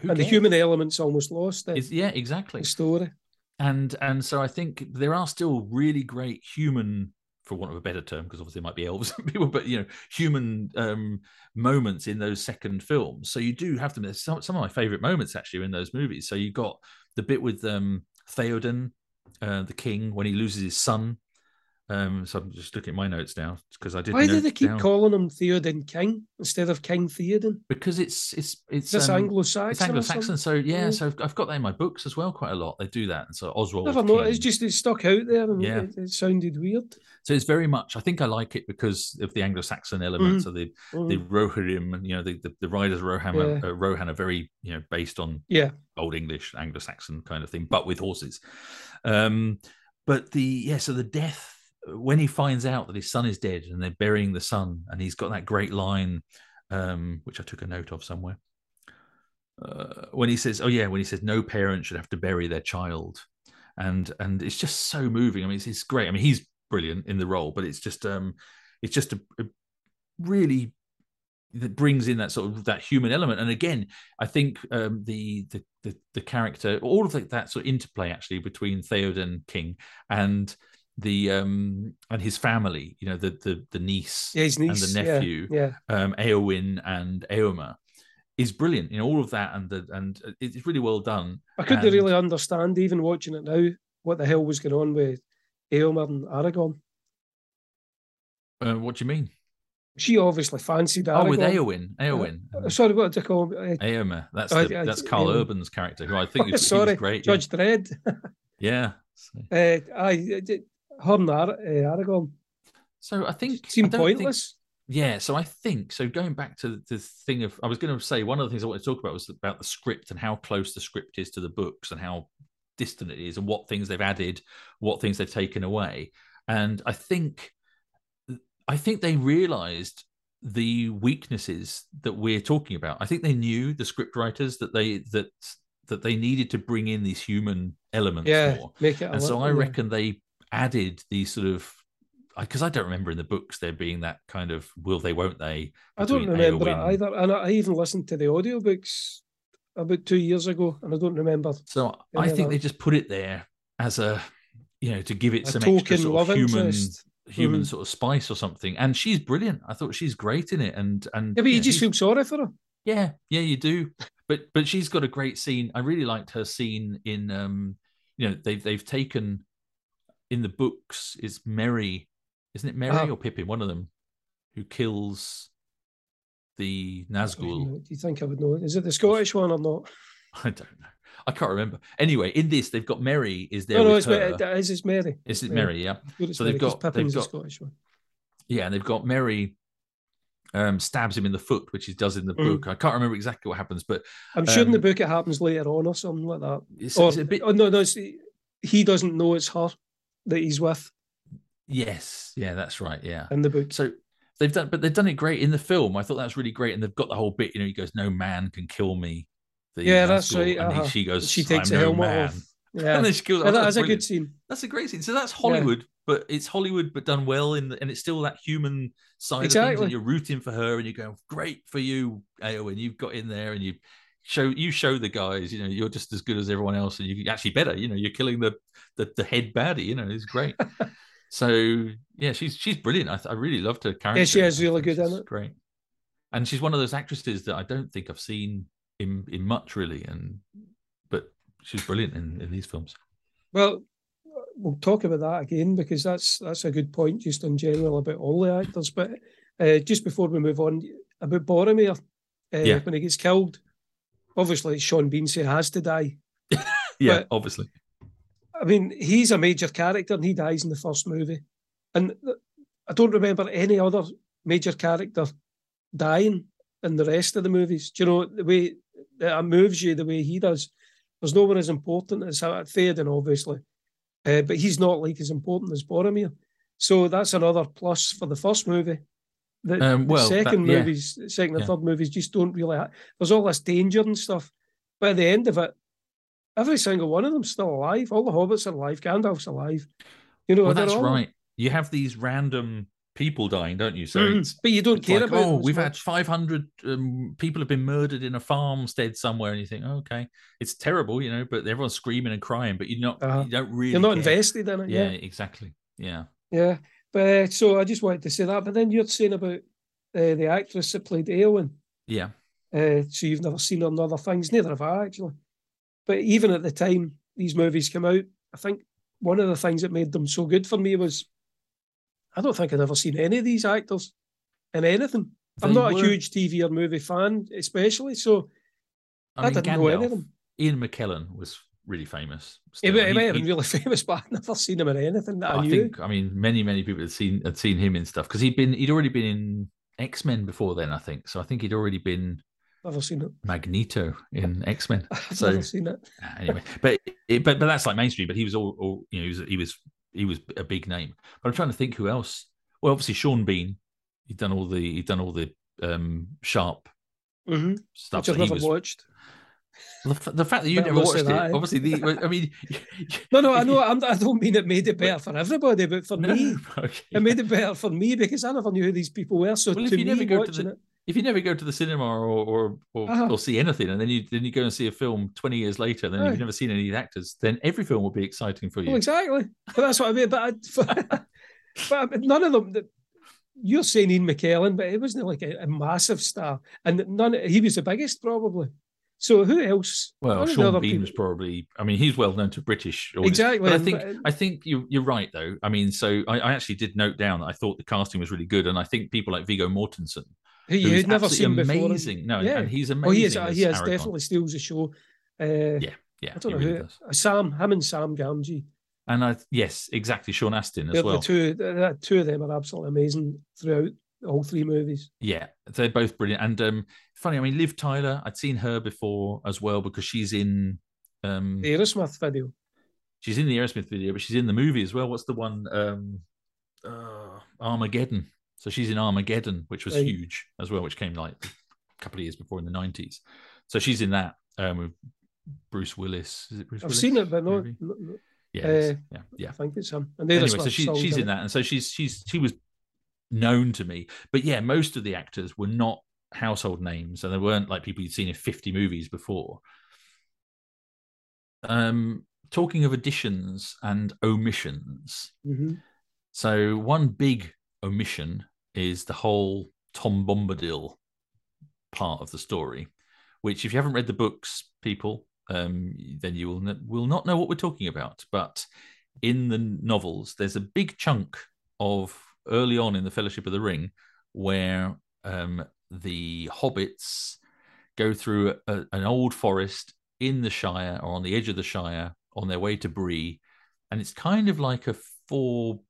and the human element's almost lost. The, It's- yeah, exactly the story. and and so I think there are still really great human, for want of a better term, because obviously it might be elves and people, but you know, human um, moments in those second films. So you do have them. There's some, some of my favorite moments actually in those movies. So you got the bit with um, Theoden, uh, the king, when he loses his son. Um, so I'm just looking at my notes now because I did. Why do they keep down- calling him Theoden King instead of King Theoden? Because it's it's it's this um, Anglo-Saxon? It's Anglo-Saxon, so yeah, Yeah. so I've, I've got that in my books as well quite a lot. They do that, and so Oswald. Never know. It's just it stuck out there, and Yeah. it, it sounded weird. So it's very much. I think I like it because of the Anglo-Saxon elements of the the Mm. Rohirrim, and you know the the, the riders of Rohan, Yeah. uh, Rohan are very you know based on Yeah, Old English, Anglo-Saxon kind of thing, but with horses. Um, but the yeah, so the death when he finds out that his son is dead and they're burying the son, and he's got that great line, um, which I took a note of somewhere. Uh, when he says, "Oh yeah," when he says, "No parent should have to bury their child," and and it's just so moving. I mean, it's, it's great. I mean, he's brilliant in the role, but it's just um, it's just a, a really that brings in that sort of that human element. And again, I think um, the, the the the character, all of that, that sort of interplay actually between Theoden King and the um and his family, you know, the the the niece yeah, his and the nephew, Yeah, um, Eowyn and Eomer, is brilliant. You know, all of that and the and it's really well done. I couldn't and- really understand even watching it now what the hell was going on with Eomer and Aragorn Uh, what do you mean? She obviously fancied Aragorn. Oh, with Eowyn. Eowyn. Uh, sorry, what did I call him? Uh, Eomer. That's Oh, the, yeah, that's Karl Eomer. Urban's character, who I think was, sorry, great. yeah. Judge Dredd. Yeah. So, uh, I her and Ar- uh, Aragorn so I think seemed don't think- pointless. Yeah, so I think so. Going back to the thing of, I was going to say one of the things I wanted to talk about was about the script and how close the script is to the books and how distant it is and what things they've added, what things they've taken away. And I think, I think they realised the weaknesses that we're talking about. I think they knew the script writers that they that that they needed to bring in these human elements Yeah, more. make it. a And so I reckon they added these sort of because I don't remember in the books there being that kind of will they won't they. I don't remember it either, and I even listened to the audiobooks about two years ago, and I don't remember So I think that- they just put it there as a you know to give it a some token extra sort of human interest. human Mhm. sort of spice or something. And she's brilliant. I thought she's great in it. And and Yeah, but you know, just feel sorry for her. yeah yeah you do. But but she's got a great scene. I really liked her scene in um you know they've they've taken in the books is Merry isn't it Merry Uh-huh. or Pippin one of them who kills the Nazgul. Do you think I would know? Is it the Scottish one or not? I don't know. I can't remember. Anyway, in this, they've got Merry is there No, no, it's, her. It is it's Merry. Is it. Merry? Yeah, So they've Merry, got- they've Pippin's the got- Scottish one. yeah, and they've got Merry um, stabs him in the foot, which he does in the Mm. book. I can't remember exactly what happens, but I'm sure in the Um, book it happens later on or something like that. it's, Or, it's bit. oh, no, no, it's, he doesn't know it's her that he's with Yes, yeah, that's right. Yeah. in the book. So they've done, but they've done it great in the film. I thought that was really great, and they've got the whole bit. You know, he goes, "No man can kill me." The Yeah, that's right, And uh-huh. she goes, she takes no helmet off. Yeah, And then she goes, yeah "Oh, that that's a good scene. That's a great scene. So that's Hollywood, but it's Hollywood, but done well, in the, and it's still that human side of things. And you're rooting for her, and you're going, "Great for you, Eowyn. You've got in there, and you show you show the guys. You know, you're just as good as everyone else, and you actually better. You know, you're killing the the, the head baddie. You know, it's great. so yeah, she's she's brilliant. I, th- I really loved her character. Yeah she is I really good in it. Great, and she's one of those actresses that I don't think I've seen in in much really, and but she's brilliant in, in these films. Well, we'll talk about that again because that's that's a good point, just in general about all the actors. But uh, just before we move on, about Boromir, uh, Yeah. when he gets killed, obviously Sean Bean say has to die. Yeah, But- obviously. I mean, he's a major character and he dies in the first movie. And I don't remember any other major character dying in the rest of the movies. Do you know the way that it moves you the way he does? There's no one as important as Theoden, obviously, uh, but he's not like as important as Boromir. So that's another plus for the first movie. The, Um, the well, that- second yeah. movies, second and Yeah. third movies, just don't really. Ha- There's all this danger and stuff, but at the end of it, every single one of them's still alive. All the hobbits are alive. Gandalf's alive. You know, Well, that's all- right. You have these random people dying, don't you? So Mm, but you don't care like, about. oh, we've had much. 500 um, people have been murdered in a farmstead somewhere, and you think, oh, okay, it's terrible, you know, but everyone's screaming and crying, but you're not, Uh-huh. you don't really, You're not care. invested in it. Yeah, Yeah, exactly. Yeah. yeah. But uh, so I just wanted to say that. But then you're saying about uh, the actress that played Eowyn. Yeah. Uh, so you've never seen her in other things. Neither have I actually. But even at the time these movies came out, I think one of the things that made them so good for me was I don't think I'd ever seen any of these actors in anything. I'm not were- a huge TV or movie fan, especially. So I, I didn't know any of them. Ian McKellen was really famous. He, still. might- he He- might have been really famous, but I've never seen him in anything that I, I think, I mean, many, many people had seen had seen him in stuff because he'd been, he'd already been in X Men before then, I think. So I think he'd already been I've Never seen it. Magneto in X Men. I've So- never seen it. anyway, but it, but but that's like mainstream. But he was all, all you know, he was he was he was a big name. But I'm trying to think who else. Well, obviously Sean Bean. He'd done all the he'd done all the um Sharpe hmm stuff. Which I've never was, watched. The, f- the fact that you never watched it, that, obviously. The, I mean, No, no, I know. I'm, I don't mean it made it better for everybody, but for no, me, okay. it made it better for me because I never knew who these people were. So Well, if you never go to the- it, if you never go to the cinema or or or, Uh-huh. or see anything, and then you then you go and see a film twenty years later, and then Aye. you've never seen any of the actors, then every film will be exciting for you. well, exactly. But that's what I mean. But, I, but none of them. You're saying Ian McKellen, but he wasn't like a, a massive star, and none. He was the biggest probably. So who else? Well, What are the Sean Bean was probably. I mean, he's well known to British. audience. Exactly, But I think but- uh, I think you, you're right though. I mean, so I, I actually did note down that I thought the casting was really good, and I think people like Viggo Mortensen, who who you is had never seen absolutely before. amazing. No, Yeah. and he's Oh, amazing. he is. Uh, he has definitely steals the show. Uh, Yeah, yeah, I don't know really who. does. Uh, Sam, him and Sam Gamgee. And I yes, exactly. Sean Astin as They're well. the two. The, the two of them are absolutely amazing throughout all three movies. Yeah, they're both brilliant. And um, funny, I mean, Liv Tyler, I'd seen her before as well because she's in um, The Aerosmith video. she's in the Aerosmith video, but she's in the movie as well. What's the one? Um, uh, Armageddon. So she's in Armageddon, which was Right. huge as well, which came like a couple of years before in the nineties. So she's in that um, with Bruce Willis. Is it Bruce I've Willis? seen it, but no, movie? no, no, Yeah, uh, yeah, I yeah. think it's him. And Anyway, so she, she's in that, and so she's she's she was known to me. But yeah, most of the actors were not household names, and they weren't like people you'd seen in fifty movies before. Um, talking of additions and omissions, Mhm. so one big omission is the whole Tom Bombadil part of the story, which if you haven't read the books, people, um, then you will n- will not know what we're talking about. But in the novels, there's a big chunk of early on in the Fellowship of the Ring where um, the hobbits go through a, an old forest in the Shire or on the edge of the Shire on their way to Bree, and it's kind of like a four.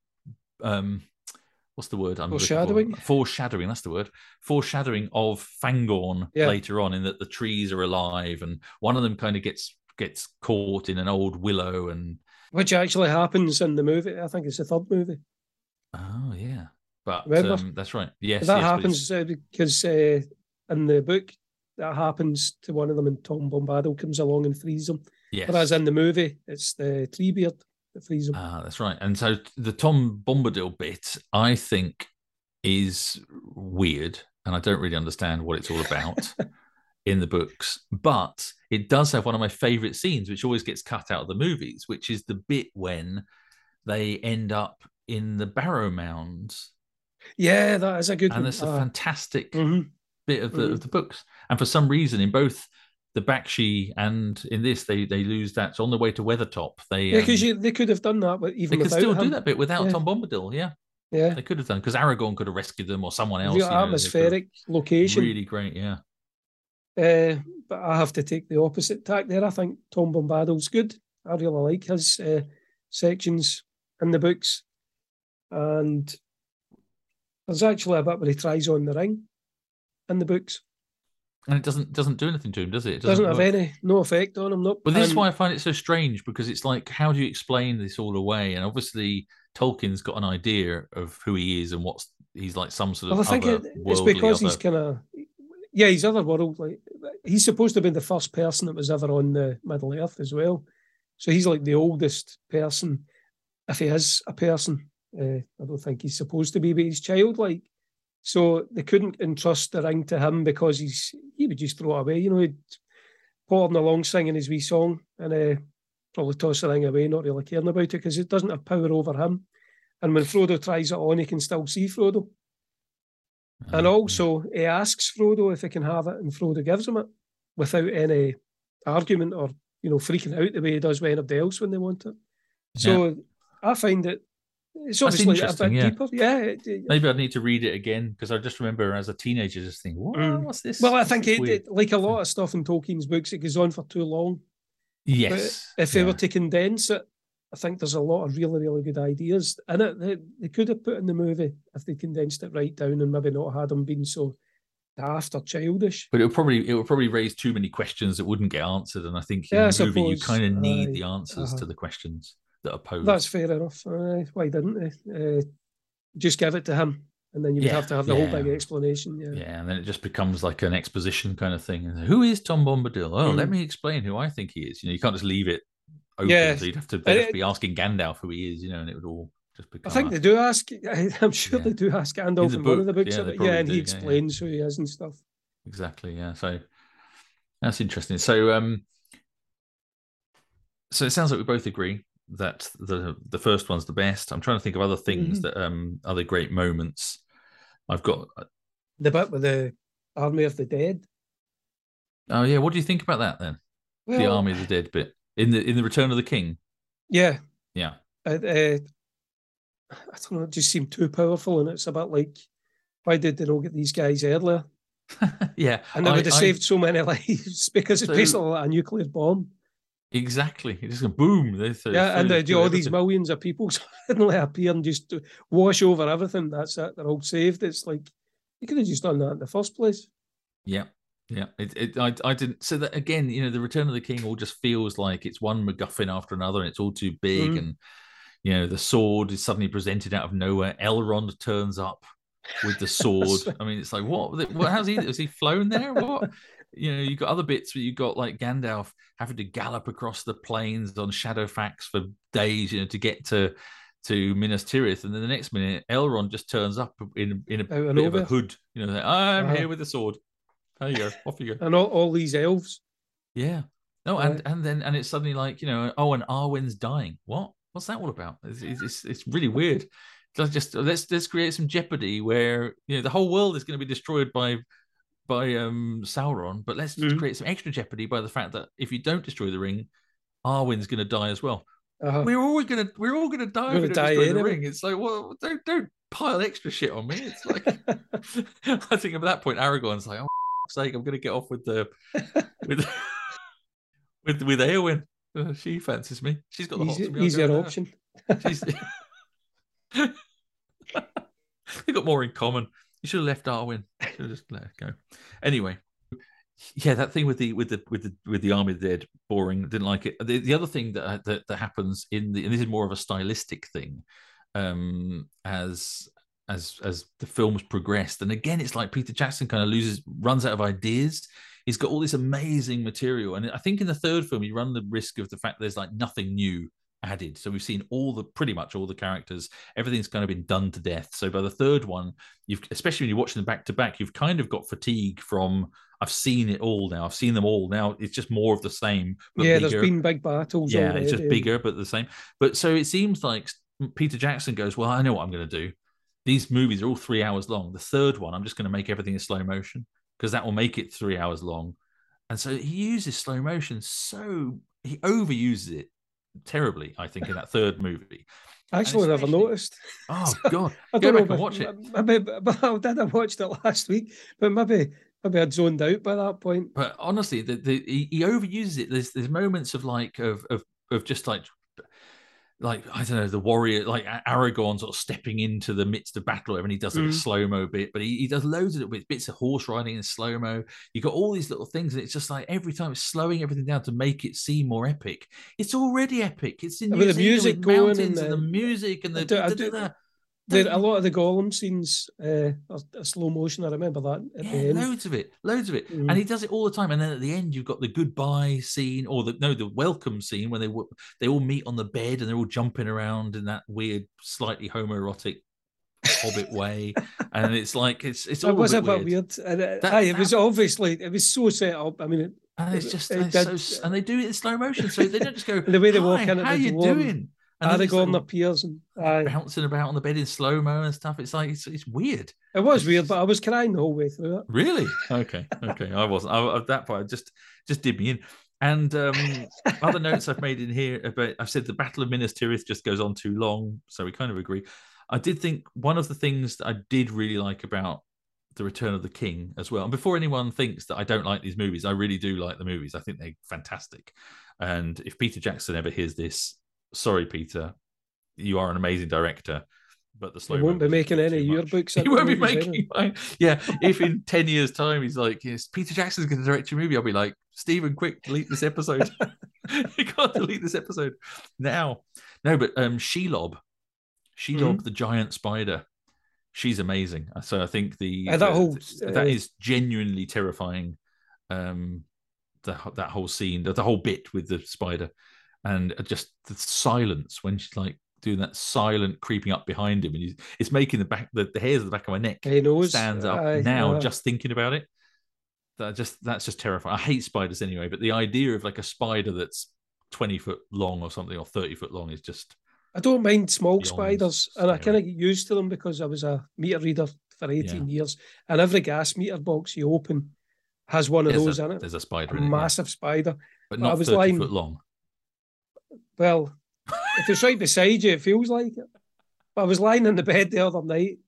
Um, what's the word? I'm? Foreshadowing? Foreshadowing. That's the word. Foreshadowing of Fangorn Yeah. later on, in that the trees are alive, and one of them kind of gets gets caught in an old willow, and Which actually happens in the movie. I think it's the third movie. Oh yeah, but um, that's right. Yes, that yes, happens uh, because uh, in the book that happens to one of them, and Tom Bombadil comes along and frees them. Yes. Whereas in the movie, it's the Treebeard that frees them. Ah, that's right. And so the Tom Bombadil bit, I think, is weird, and I don't really understand what it's all about in the books. But it does have one of my favorite scenes, which always gets cut out of the movies, which is the bit when they end up in the Barrow Mounds, yeah, that is a good and one. that's a Ah, fantastic mhm. bit of the Mhm. of the books. And for some reason, in both the Bakshi and in this, they they lose that. So on the way to Weathertop, they Yeah, because um, they could have done that, but even they could still him. do that bit without Yeah. Tom Bombadil. Yeah. Yeah, They could have done because Aragorn could have rescued them or someone else. real you know, they could have- atmospheric location. Really great, yeah. Uh, but I have to take the opposite tack there. I think Tom Bombadil's good. I really like his uh, sections in the books. And there's actually a bit where he tries on the ring in the books. And it doesn't doesn't do anything to him, does it? It Doesn't, have work. any, no effect on him. Nope. But this is why I find it so strange because it's like, how do you explain this all away? And obviously, Tolkien's got an idea of who he is and what's he's like some sort of Well, I think it, it's because he's other- kind of, yeah, he's otherworldly. He's supposed to be the first person that was ever on the Middle Earth as well. So he's like the oldest person, if he is a person. Uh, I don't think he's supposed to be, but he's childlike. So they couldn't entrust the ring to him because he's he would just throw it away. You know, he'd pottering along singing his wee song and uh, probably toss the ring away, not really caring about it because it doesn't have power over him. And when Frodo tries it on, he can still see Frodo. And Oh, also, he asks Frodo if he can have it, and Frodo gives him it without any argument or you know freaking out the way he does with anybody else when they want it. So I find it it's obviously a bit yeah. deeper. Yeah. it- it- Maybe I'd need to read it again because I just remember as a teenager just thinking, what, Mm. what's this? well, I think it, like a lot of stuff in Tolkien's books, it goes on for too long. yes. If they were to condense it, I think there's a lot of really, really good ideas in it that they could have put in the movie if they condensed it right down and maybe not had them being so daft or childish. But it would probably it would probably raise too many questions that wouldn't get answered. And I think in Yeah, I the movie you kind of need Aye. the answers Uh-huh. to the questions that. That's fair enough. Uh, why didn't they? Uh, just give it to him, and then you would Yeah, have to have the whole yeah. big explanation. Yeah. Yeah, and then it just becomes like an exposition kind of thing. Who is Tom Bombadil? Oh, let Mm. me explain who I think he is. You know, you can't just leave it open. Yeah. So you'd have to, have to be asking Gandalf who he is, you know, and it would all just become. I think a- they do ask. I'm sure they do ask Gandalf the in one of the books. yeah, of it. yeah, and he do, yeah. explains who he is and stuff. exactly yeah so that's interesting so um so it sounds like we both agree that the the first one's the best i'm trying to think of other things Mhm. that um other great moments i've got The bit with the Army of the Dead. Oh yeah, what do you think about that then? Well, the Army of the Dead bit in the in the Return of the King. Yeah, Yeah, uh, uh, I don't know. It just seemed too powerful, and it's about like, why did they not get these guys earlier? yeah, And they I- would have I- saved so many lives because it's So- basically like a nuclear bomb. Exactly. It just go boom. They throw- yeah, and throw- uh, throw all these millions of people suddenly appear and just wash over everything. That's it. They're all saved. It's like you could have just done that in the first place. Yeah, yeah. It, it, I, I didn't. So that again, you know, the Return of the King all just feels like it's one MacGuffin after another, and it's all too big, Mm. and you know, the sword is suddenly presented out of nowhere. Elrond turns up with the sword. I mean, it's like what? What? How's he? Has he flown there? What? You know, you've got other bits where you've got like Gandalf having to gallop across the plains on Shadowfax for days, you know, to get to to Minas Tirith, and then the next minute Elrond just turns up in in a Out bit of a hood. You know, like, I'm Uh-huh. here with the sword. There you go. Off you go. And all, all these elves. Yeah. No, and Right. and then and it's suddenly like you know, oh, and Arwen's dying. What? What's that all about? It's it's, it's, it's really weird. Just let's let's create some jeopardy where you know the whole world is going to be destroyed by by um Sauron, but let's just Mhm. create some extra jeopardy by the fact that if you don't destroy the ring, Arwen's going to die as well. Uh-huh. We're all gonna we're all gonna die if Gonna we don't die destroy the ring. It's like, well, don't don't pile extra shit on me. It's like I think at that point Aragorn's like, oh f- sake, I'm gonna get off with the with with with Eowyn. Uh, she fancies me. She's got the. Easy, to be, easier go with her. option. She's... they got more in common. You should have left Arwen. Should have just let her go. Anyway, yeah, that thing with the with the with the with the Army Dead, boring. Didn't like it. The, the other thing that, that that happens in the and this is more of a stylistic thing, um, as as as the films progressed, and again, it's like Peter Jackson kind of loses, runs out of ideas. He's got all this amazing material, and I think in the third film, you run the risk of the fact there's like nothing new added. So we've seen all the pretty much all the characters. Everything's kind of been done to death. So by the third one, you've especially when you're watching them back to back, you've kind of got fatigue from I've seen it all now. I've seen them all now. It's just more of the same. Yeah, bigger. there's been big battles. yeah, it's just bigger but the same. But so it seems like Peter Jackson goes, well, I know what I'm going to do. These movies are all three hours long. The third one, I'm just going to make everything in slow motion because that will make it three hours long. And so he uses slow motion so he overuses it terribly. I think in that third movie. I actually, never noticed. Oh God, I go don't know. back and watch it. Maybe, but I did. I watched it last week, but maybe maybe I'd zoned out by that point. but honestly, the, the he, he overuses it. There's there's moments of like of of of just like like I don't know the warrior like Aragorn sort of stepping into the midst of battle and he does like a Mm. slow mo bit, but he, he does loads of it with bits of horse riding in slow mo. You got all these little things, and it's just like every time it's slowing everything down to make it seem more epic. It's already epic. It's in With New the music with mountains and the, music and the I do- I do-. The, a lot of the Gollum scenes uh, are, are slow motion. I remember that at the Yeah, end. loads of it, loads of it, Mm. and he does it all the time. And then at the end, you've got the goodbye scene, or the no, the welcome scene when they they all meet on the bed and they're all jumping around in that weird, slightly homoerotic Hobbit way, and it's like it's it's all It was a a bit bit weird. weird. And it, That- aye, it was obviously it was so set up. I mean, it, And it's just it it's so, and they do it in slow motion, so they don't just go. The way they walk "Hi, in how the you doing? And then it's Aragorn like appears, and aye, bouncing about on the bed in slow mo and stuff. It's like it's, it's weird. it was weird, but I was crying the whole way through it. Really? Okay. Okay. I wasn't. I, at that point, I just just did me in. And um, other notes I've made in here about I've said the Battle of Minas Tirith just goes on too long, so we kind of agree. I did think one of the things that I did really like about the Return of the King as well. And before anyone thinks that I don't like these movies, I really do like the movies. I think they're fantastic. And if Peter Jackson ever hears this, sorry, Peter, you are an amazing director. But the slow He won't be making any of your books He won't be making mine. Yeah, if in 10 years' time he's like, yes, Peter Jackson's going to direct your movie, I'll be like, Steven, quick, delete this episode. you can't delete this episode now. No, but um, Shelob, Shelob, Mhm. the giant spider, she's amazing. So I think the Uh, that the- whole, that uh, is genuinely terrifying. Um, the that whole scene, the, the whole bit with the spider, and just the silence when she's like doing that silent creeping up behind him, and he's, it's making the back the, the hairs of the back of my neck He knows. stands up aye, now uh, just thinking about it. That just that's just terrifying. I hate spiders anyway, but the idea of like a spider that's twenty foot long or something or thirty foot long is just I don't mind small spiders, and I kind of get used to them because I was a meter reader for 18 years, and every gas meter box you open has one of There's those a, in it. there's a spider A in it, yeah. massive spider. but but I not was 30 lying- foot long. Well, if it's right beside you, it feels like it. But I was lying in the bed the other night,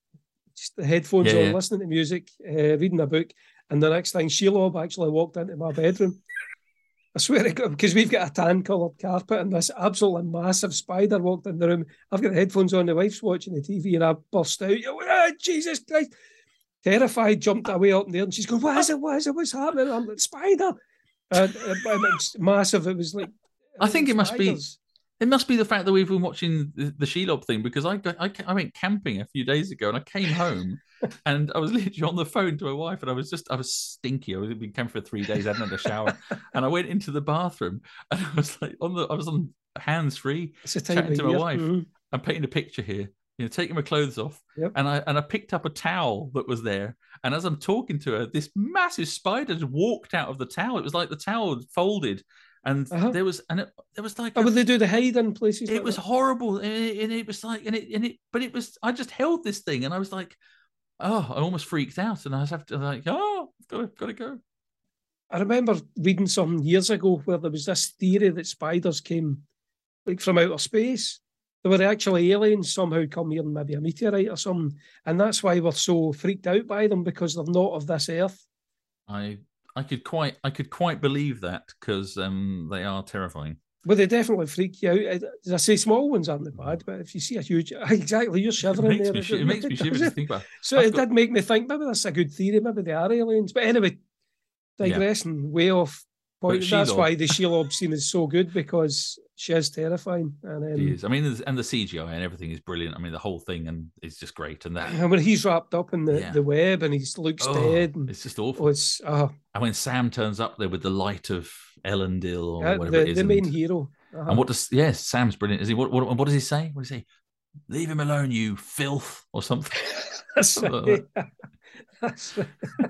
just the headphones Yeah, on, yeah. listening to music, uh, reading a book, and the next thing, Sheila actually walked into my bedroom. I swear to God, because we've got a tan coloured carpet, and this absolutely massive spider walked in the room. I've got the headphones on, the wife's watching the TV, and I burst out, "Oh, Jesus Christ! Terrified, jumped away up in there, and she's going, What is it? What is it? What's happening? I'm like, Spider! It's massive. It was like, I think it must be-. It must be the fact that we've been watching the, the Shelob thing because I, got, I I went camping a few days ago and I came home and I was literally on the phone to my wife and I was just I was stinky. I was been camping for three days. I hadn't had a shower and I went into the bathroom and I was like on the I was on hands free. It's a time chatting to my wife. Mhm. I'm painting a picture here. You know, taking my clothes off, Yep. and I and I picked up a towel that was there. And as I'm talking to her, this massive spider just walked out of the towel. It was like the towel folded, and Uh-huh. there was and it, there was like Oh, a- would they do the hide in places? it like was that? horrible and it, and it was like and it and it but it was i just held this thing and i was like oh i almost freaked out and i was have to like oh gotta gotta go I remember reading some years ago where there was this theory that spiders came like from outer space. They were actually aliens somehow come here, maybe a meteorite or something, and that's why we're so freaked out by them because they're not of this earth. i i could quite i could quite believe that because um they are terrifying But they definitely freak you out. As I say, small ones aren't bad, but if you see a huge, exactly, you're it shivering makes there. me, shi- it makes me shiver to think about So I've it got- did make me think maybe that's a good theory. Maybe they are aliens. But anyway, digressing way off But That's Shelob- why the Shelob scene is so good because she is terrifying. And um, it is. I mean and the cgi and everything is brilliant. I mean the whole thing and it's just great and that and when he's wrapped up in the, Yeah. the web and he looks oh, dead, and it's just oh, awful it's uh, and when sam turns up there with the light of Elendil or uh, whatever it the, is the main and, hero. Uh-huh. and what does yes sam's brilliant. Is he what, what, what does he say? What does he say? Leave him alone you filth or something. Something like That's.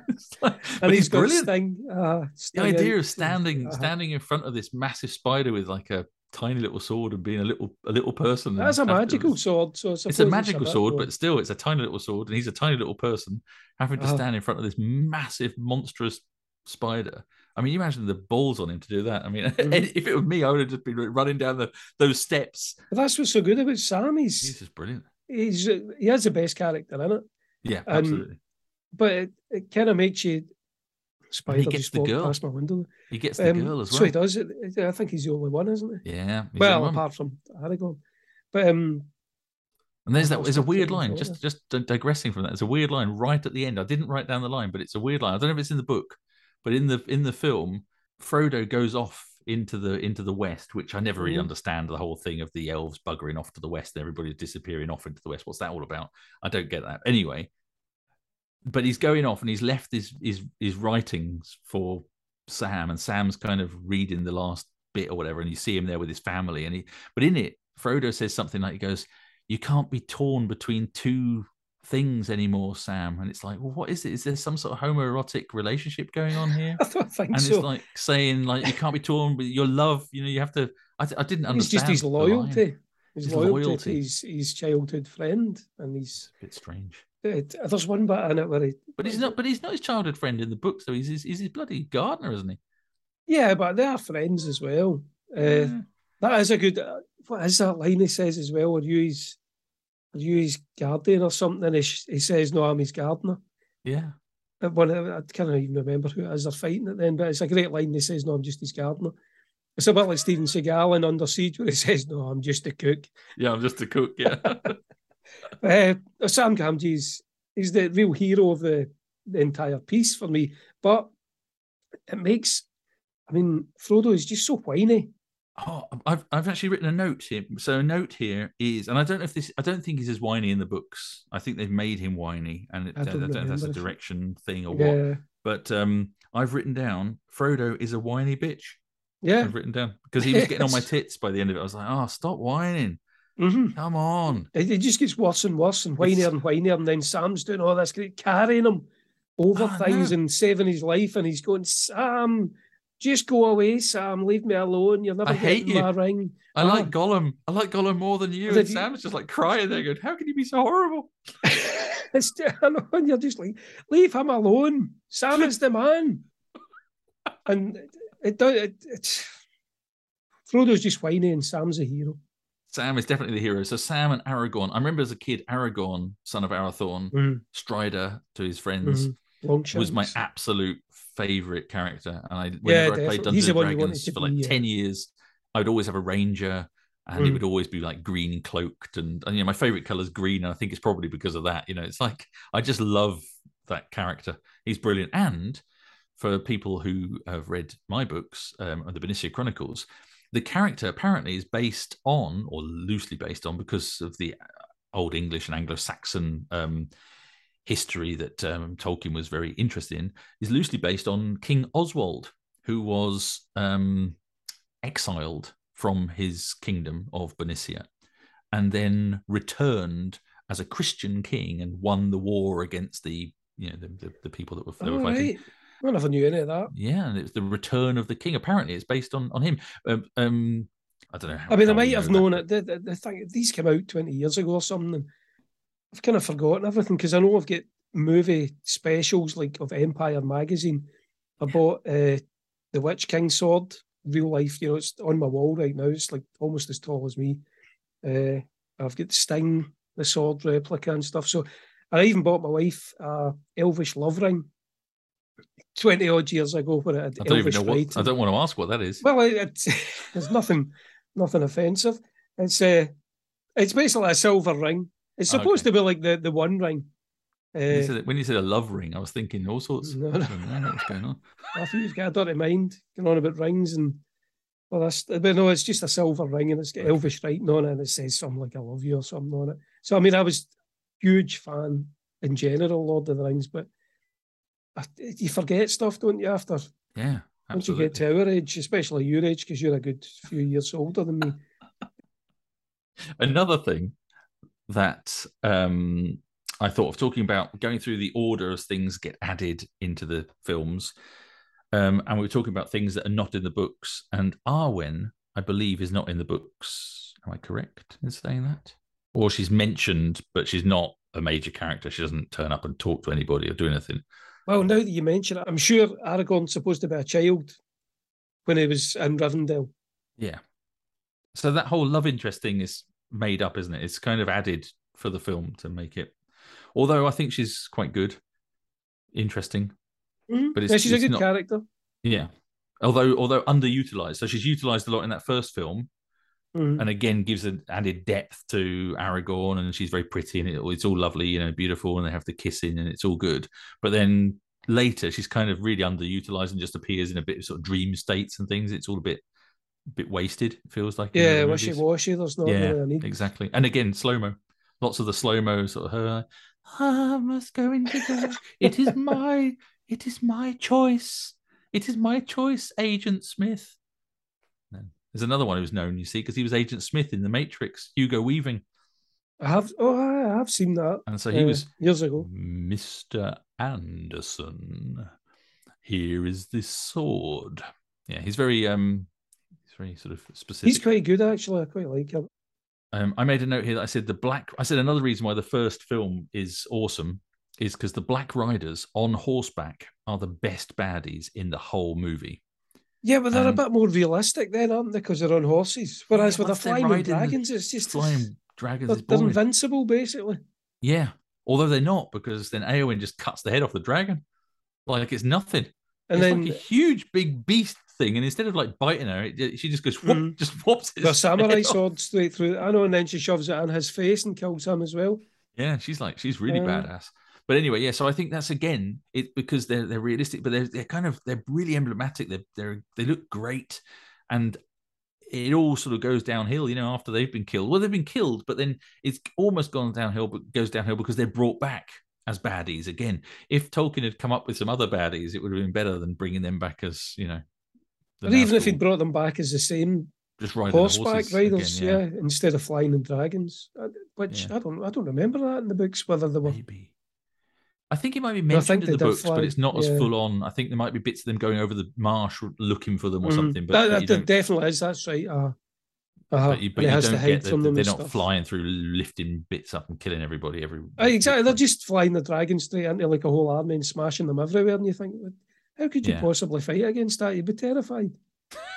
It's like- And but he's brilliant. Sting, uh, The idea out. of standing Uh-huh. standing in front of this massive spider with like a tiny little sword and being a little a little person. That's a and have to- magical sword. So It's a magical sword, but still, it's a tiny little sword, and he's a tiny little person having to Uh-huh. stand in front of this massive, monstrous spider. I mean, you imagine the balls on him to do that. I mean, Mhm. if it was me, I would have just been running down the, those steps. But that's what's so good about Sam. He's He's, just brilliant. he's he has the best character in it, Yeah, And absolutely. But it, it kind of makes you. Spider gets just the girl. past my window. He gets the Um, girl as well. So he does. I think he's the only one, isn't he? Yeah. well, apart from Aragorn. But um, And there's that. There's a weird line. Just just digressing from that. There's a weird line right at the end. I didn't write down the line, but it's a weird line. I don't know if it's in the book, but in the in the film, Frodo goes off into the into the west, which I never really Mhm. understand the whole thing of the elves buggering off to the west and everybody disappearing off into the west. What's that all about? I don't get that. Anyway, but he's going off and he's left his his his writings for Sam, and Sam's kind of reading the last bit or whatever, and you see him there with his family, and he but in it, Frodo says something like he goes, You can't be torn between two things anymore, Sam. And it's like, well, what is it? Is there some sort of homoerotic relationship going on here? I don't think And so. it's like saying, like, you can't be torn with your love. You know, you have to. I, I didn't understand. it's just his loyalty. His, His loyalty, loyalty. his, his childhood friend, and he's. A bit strange. It, there's one bit in it where he. But he's not. But he's not his childhood friend in the book. So he's his, he's his bloody gardener, isn't he? Yeah, but they are friends as well. Uh, Yeah. That is a good. Uh, what is that line he says as well? Are you his, are you his guardian or something? He, he says, "No, I'm his gardener." yeah. One, I can't even remember who it is they're fighting at the end, but it's a great line. He says, "No, I'm just his gardener." It's a bit like Steven Seagal in Under Siege, where he says, "No, I'm just a cook." Yeah. I'm just a cook. Yeah. Uh, Sam Gamgee's he's the real hero of the, the entire piece for me. But it makes, I mean, Frodo is just so whiny. Oh, I've I've actually written a note here. So a note here is, and I don't know if this, I don't think he's as whiny in the books. I think they've made him whiny, and it, I I don't don't, know if that's a direction thing or what. But um, I've written down Frodo is a whiny bitch. yeah. I've written down because he was getting on my tits by the end of it. I was like, oh, stop whining, hmm come on. It, it just gets worse and worse and whinier It's- and whinier, and then Sam's doing all this great carrying him over I things know. and saving his life, and he's going, Sam, just go away, Sam, leave me alone. You're never I hate getting you. my ring. I Ah. like Gollum. I like Gollum more than you. But And if you- Sam's just like crying there, going, "How can you be so horrible?" it's, I know, and you're just like, leave him alone. Sam is the man. and it does. It, it's Frodo's just whiny, and Sam's a hero. Sam is definitely the hero. So Sam and Aragorn. I remember as a kid, Aragorn, son of Arathorn, Mm. Strider to his friends. Long was my absolute favorite character. And I, Yeah, whenever I played Dungeons and one you wanted Dragons for like be, yeah. ten years, I would always have a ranger, and it Mm. would always be like green cloaked, and, and you know my favorite color is green, and I think it's probably because of that. You know, it's like I just love that character. He's brilliant, and for people who have read my books, um, the Bernicia Chronicles, the character apparently is based on, or loosely based on, because of the Old English and Anglo-Saxon um, history that um, Tolkien was very interested in, is loosely based on King Oswald, who was um, exiled from his kingdom of Bernicia, and then returned as a Christian king and won the war against the you know the, the, the people that were, they were fighting. right. I never knew any of that. Yeah, and it's the return of the king. Apparently, it's based on on him. Um, um I don't know. How, I mean, I might have know known it. The, the, the thing, these came out 20 years ago or something. And I've kind of forgotten everything because I know I've got movie specials like of Empire magazine. I bought uh, the Witch King sword, real life. You know, it's on my wall right now. It's like almost as tall as me. Uh, I've got Sting, the sword replica and stuff. So I even bought my wife a Elvish love ring 20 odd years ago when it had I don't even Elvish know what. I don't want to ask what that is. Well, it, it's there's nothing, nothing offensive. It's uh, it's basically a silver ring. It's supposed Okay. to be like the the one ring. When you, Uh, said, when you said a love ring, I was thinking all sorts. No, what's going on. I think you've got a dirty mind going on about rings and well, that's but no, it's just a silver ring and it's got Okay. Elvish writing on it and it says something like "I love you" or something on it. So I mean, I was huge fan in general, Lord of the Rings, but you forget stuff, don't you? After Yeah, once you get to our age, especially your age, because you're a good few years older than me. Another thing that um, I thought of talking about going through the order as things get added into the films, um, and we were talking about things that are not in the books. And Arwen, I believe, is not in the books. Am I correct in saying that? Or she's mentioned, but she's not a major character. She doesn't turn up and talk to anybody or do anything. Well, now that you mention it, I'm sure Aragorn's supposed to be a child when he was in Rivendell. Yeah. So that whole love interest thing is made up, isn't it? It's kind of added for the film to make it. Although I think she's quite good, interesting. Mhm. But Yeah, it's- she's a good not- character. Yeah. Although although underutilized, so she's utilized a lot in that first film, Mhm. and again gives an added depth to Aragorn, and she's very pretty, and it, it's all lovely, you know, beautiful, and they have the kissing, and it's all good. But then later, she's kind of really underutilized and just appears in a bit of sort of dream states and things. It's all a bit, bit wasted. It feels like. Yeah, wishy movies. washy. There's not yeah, really exactly. And again, slow mo. Lots of the slow mo sort of her. I must go into the. It is my. It is my choice. It is my choice, Agent Smith. There's another one who's known, you see, because he was Agent Smith in The Matrix, Hugo Weaving, I have. Oh, I have seen that. and so he uh, was years ago. Mr. Anderson. Here is this sword. Yeah, he's very um, he's very sort of specific. He's quite good actually. I quite like him. Um, I made a note here that I said the black. I said another reason why the first film is awesome is because the Black Riders on horseback are the best baddies in the whole movie. Yeah, but they're a bit more realistic then, aren't they? Because they're on horses. Whereas Yeah, with the flying riding dragons, it's just Flying dragons they're, they're invincible basically. yeah, although they're not because then Eowyn just cuts the head off the dragon like it's nothing. And it's then like a huge big beast thing, and instead of like biting her, it, she just goes whoop, Mhm. just whops it. the samurai sword straight through. I know, and then she shoves it on his face and kills him as well. Yeah, she's like she's really Uh, badass. But anyway, yeah. So I think that's again it because they're they're realistic, but they're they're kind of they're really emblematic. They're they're they look great, and it all sort of goes downhill. You know, after they've been killed. Well, they've been killed, but then it's almost gone downhill, but goes downhill because they're brought back as baddies again. If Tolkien had come up with some other baddies, it would have been better than bringing them back as you know. But even if he'd brought them back as the same just riding horseback riders, again, yeah. instead of flying in dragons, uh, which Yeah. I don't, I don't remember that in the books. Whether they were, Maybe. I think it might be mentioned in the books, fly, but it's not as full on. I think there might be bits of them going over the marsh looking for them or Mhm. something. But, that, that definitely is. That's right. Uh, uh, but you, but you don't get that they're not stuff. flying through, lifting bits up and killing everybody. Every exactly, they're just flying the dragons straight into like a whole army and smashing them everywhere. And you think, How could you Yeah. possibly fight against that? You'd be terrified.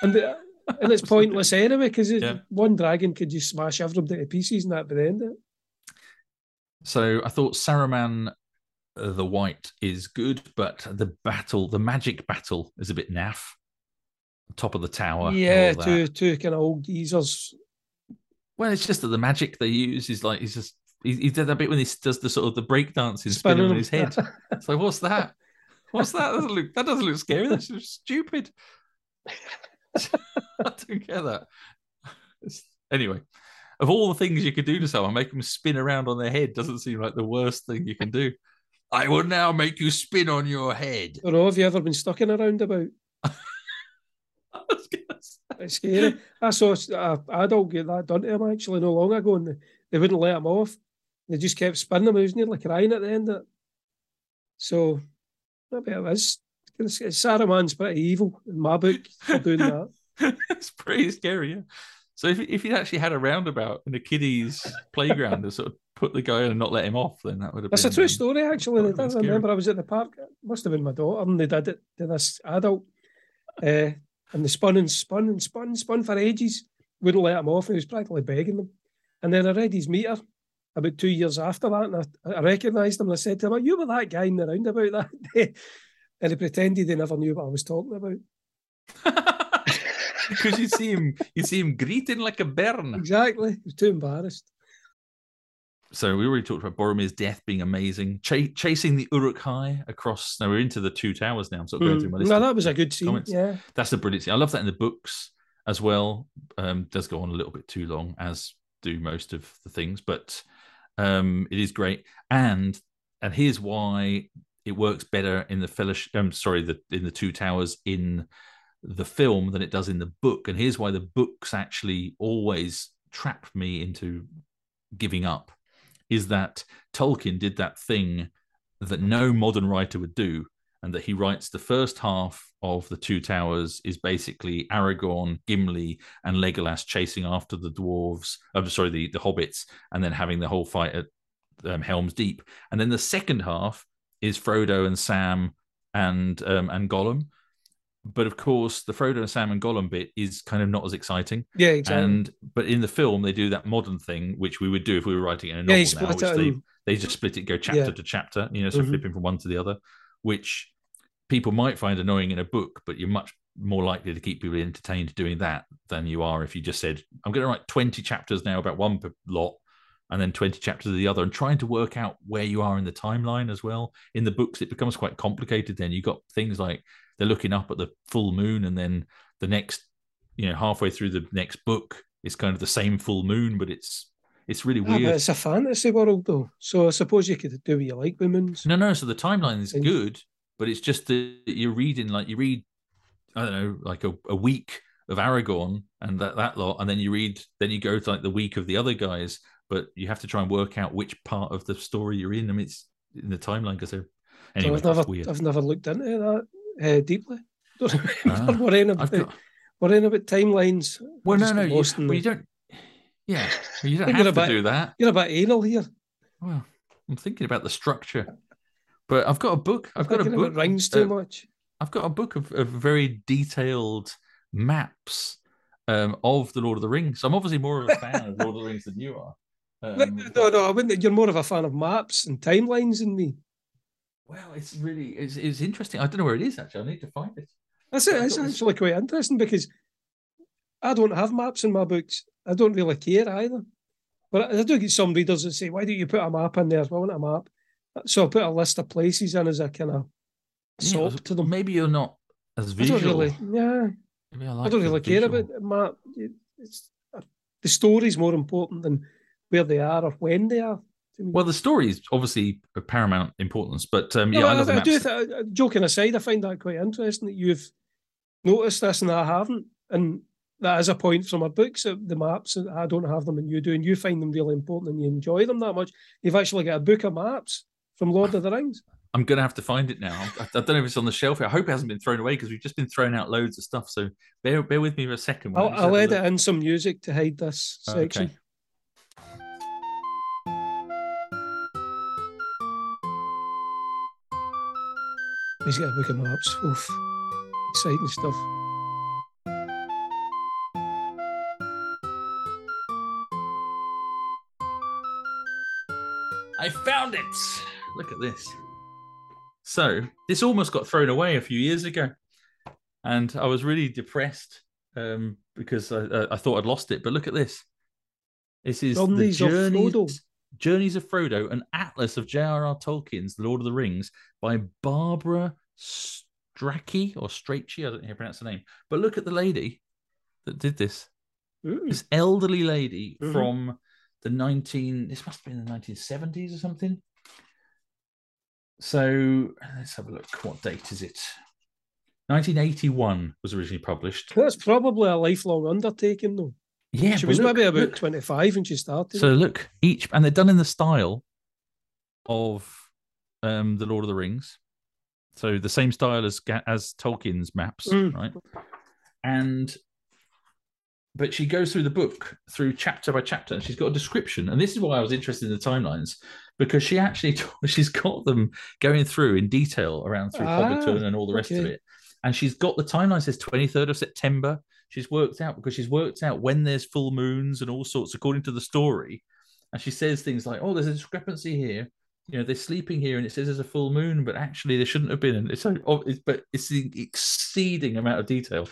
And the, and it's pointless anyway because Yeah. one dragon could just smash everybody to pieces and that the end it. So I thought Saruman the White is good, but the battle, the magic battle, is a bit naff. Top of the tower. yeah, two two kind of old geezers. Well, it's just that the magic they use is like he's just he, he did that bit when he does the sort of the break dancing spinning on his head. It's like, what's that? What's that? That doesn't look, that doesn't look scary. That's just stupid. I don't get that. It's- anyway, of all the things you could do to someone, make them spin around on their head doesn't seem like the worst thing you can do. I will now make you spin on your head. I. Have you ever been stuck in a roundabout? I It's scary. I saw an adult get that done to him actually no long ago, and they, wouldn't let him off. They just kept spinning him. He was nearly crying at the end of it. So, it is. It's- Saruman's pretty evil in my book for doing that. it's pretty scary, yeah. So if if you'd actually had a roundabout in a kiddies playground to sort of put the guy in and not let him off, then that would have That's been a true um, story, actually. I scary. remember I was at the park. It must have been my daughter, and they did it to this adult. Uh, and they spun and spun and spun and spun for ages. Wouldn't let him off. And he was practically begging them. And then I read his meter about two years after that, and I, I recognised him. And I said to him, "You were that guy in the roundabout that day." And he pretended he never knew what I was talking about. because you see him, you see him greeting like a bairn. Exactly. He was too embarrassed. So we already talked about Boromir's death being amazing, Ch- chasing the Uruk Hai across. Now we're into the two towers now. I'm sort of going Mm. through my list. No, that was a good scene. comments. Yeah. That's a brilliant scene. I love that in the books as well. Um, does go on a little bit too long, as do most of the things, but um, it is great. And and here's why it works better in the fellowship. I'm sorry, the in the two towers in the film than it does in the book. And here's why the books actually always trap me into giving up. Is that Tolkien did that thing that no modern writer would do, and that he writes the first half of the Two Towers is basically Aragorn, Gimli, and Legolas chasing after the dwarves. I'm sorry, the the hobbits, and then having the whole fight at um, Helm's Deep. And then the second half is Frodo and Sam and um, and Gollum. But of course, the Frodo and Sam and Gollum bit is kind of not as exciting. Yeah, exactly. And but in the film, they do that modern thing, which we would do if we were writing in a novel he now, which they they just split it, go chapter Yeah. to chapter, you know, so Mhm. flipping from one to the other, which people might find annoying in a book, but you're much more likely to keep people entertained doing that than you are if you just said, I'm going to write 20 chapters now about one lot and then 20 chapters of the other and trying to work out where you are in the timeline as well. In the books, it becomes quite complicated then. You've got things like they're looking up at the full moon and then the next, you know, halfway through the next book, it's kind of the same full moon, but it's it's really Ah, weird. it's a fantasy world, though. So I suppose you could do what you like with moons. No, no. So the timeline is good, but it's just that you're reading like you read, I don't know, like a, a week of Aragorn and that that lot, and then you read, then you go to like the week of the other guys, but you have to try and work out which part of the story you're in. I mean, it's in the timeline because they're anyway. so I've never, weird. I've never looked into that uh, deeply. Don't Ah, worrying about, got worrying about timelines. well, no, no, you, well, you don't. Yeah, well, you don't have to about- do that. You're a bit anal here. Well, I'm thinking about the structure, but I've got a book. I've got a book. about rings too uh, much. I've got a book of, of very detailed maps um, of the Lord of the Rings. I'm obviously more of a fan of Lord of the Rings than you are. Um, no, no, no, I wouldn't. You're more of a fan of maps and timelines than me. Well, it's really it's, it's interesting. I don't know where it is actually. I need to find it. That's it. It's actually quite interesting because I don't have maps in my books. I don't really care either. But I do get some readers that say, "Why don't you put a map in there?" Well, I want a map, so I put a list of places in as a kind of Yeah, to them. Maybe you're not as I visual. don't really, yeah, I, I don't really care visual. about map. It's uh, the story's more important than where they are or when they are. Well, the story is obviously of paramount importance, but um, yeah, No, I love the I, do. Th- uh, joking aside, I find that quite interesting that you've noticed this and I haven't, and that is a point from our books. uh, The maps, I don't have them, and you do, and you find them really important, and you enjoy them that much. You've actually got a book of maps from Lord of the Rings. I'm gonna have to find it now. I, I don't know if it's on the shelf. I hope it hasn't been thrown away because we've just been throwing out loads of stuff. So bear bear with me for a second. I'll, I I'll edit in some music to hide this Oh, section. okay. He's got a book of maps. Oof. Exciting stuff. I found it. Look at this. So this almost got thrown away a few years ago, and I was really depressed um, because I, I, thought I'd lost it. But look at this. This is the of journeys, of Frodo, an atlas of J.R.R. Tolkien's The Lord of the Rings by Barbara Strachey or Strachey. I don't know how to pronounce the name. But look at the lady that did this. Ooh. This elderly lady Mhm. from the 19, this must have been the 1970s or something. So let's have a look. What date is it? 1981 was originally published. That's probably a lifelong undertaking, though. Yeah, she was look- maybe about look. 25 when she started. So look, each and they're done in the style of um the Lord of the Rings. So the same style as as Tolkien's maps, Mm. right? And but she goes through the book through chapter by chapter, and she's got a description. And this is why I was interested in the timelines because she actually she's got them going through in detail around through Ah, Hobbiton and all the rest of it. And she's got the timeline says 23rd of September. She's worked out because she's worked out when there's full moons and all sorts according to the story. And she says things like, "Oh, there's a discrepancy here. You know, they're sleeping here, and it says there's a full moon, but actually there shouldn't have been." And it's so, it's, but it's the exceeding amount of detail,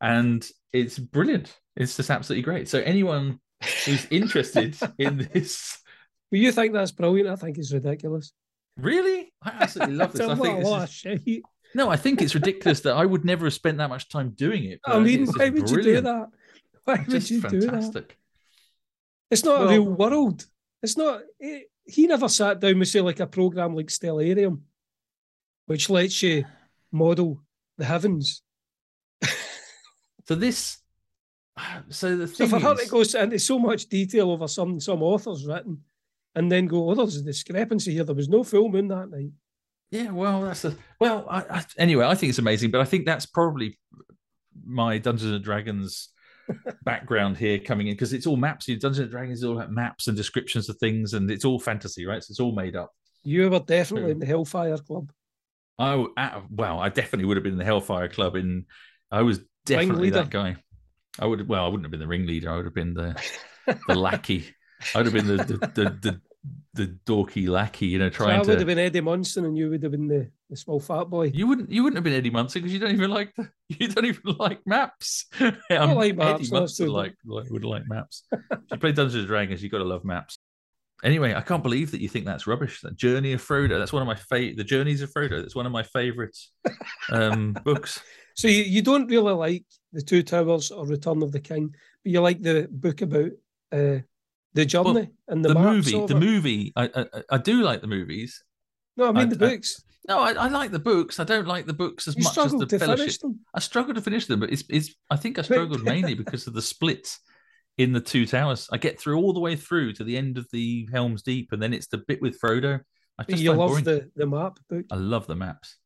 and it's brilliant. It's just absolutely great. So anyone who's interested in this, But you think that's brilliant? I think it's ridiculous. really, I absolutely love this. I think this is- shit. No, I think it's ridiculous that I would never have spent that much time doing it. I mean, why would you do that? Why would Just you do that? fantastic. It's not Well- a real world. It's not. It, he never sat down with say like a program like Stellarium, which lets you model the heavens. So this, so the thing So for her to is, go into so much detail over some some authors written, and then go, oh, there's a discrepancy here. There was no full moon that night. Yeah, well, that's a well. I, I, anyway, I think it's amazing, but I think that's probably my Dungeons and Dragons background here coming in because it's all maps. You Dungeons and Dragons is all about maps and descriptions of things, and it's all fantasy, right? So it's all made up. You were definitely in the Hellfire Club. I w- uh, wow, I definitely would have been in the Hellfire Club. In I was definitely that guy. I would well, I wouldn't have been the ringleader. I would have been the the lackey. I would have been the the the, the, the dorky lackey, you know, So I trying would to have been Eddie Munson, and you would have been the, the small fat boy. You wouldn't. You wouldn't have been Eddie Munson because you don't even like. The, you don't even like maps. Um, like maps, Eddie Munson like, like would like maps. if you play Dungeons and Dragons, you got to love maps. Anyway, I can't believe that you think that's rubbish. That Journey of Frodo. That's one of my favorite. The Journeys of Frodo. That's one of my favorite um, books. So you, you don't really like the Two Towers or Return of the King, but you like the book about uh, the journey and the, The, movie. The it. movie. I, I I do like the movies. No, I mean I- the books. No, I, I like the books. I don't like the books as You much as the to Fellowship. finish them. I struggled to finish them, but it's, it's I think I struggled mainly because of the split in the two towers. I get through all the way through to the end of the Helm's Deep, and then it's the bit with Frodo. I just you love boring. the, the map book. I love the maps,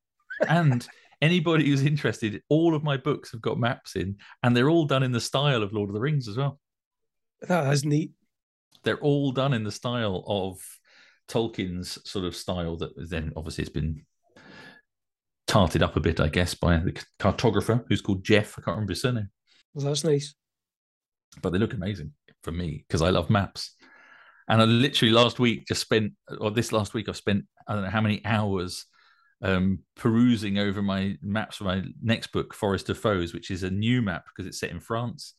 and anybody who's interested, all of my books have got maps in, and they're all done in the style of Lord of the Rings as well. That is neat. They're all done in the style of Tolkien's sort of style. That then obviously it's been tarted up a bit, I guess, by the cartographer who's called Jeff. I can't remember his surname. Well, that's nice. but they look amazing for me because I love maps. And I literally last week just spent, or this last week, I've spent I don't know how many hours um, perusing over my maps for my next book, Forest of Foes, which is a new map because it's set in France,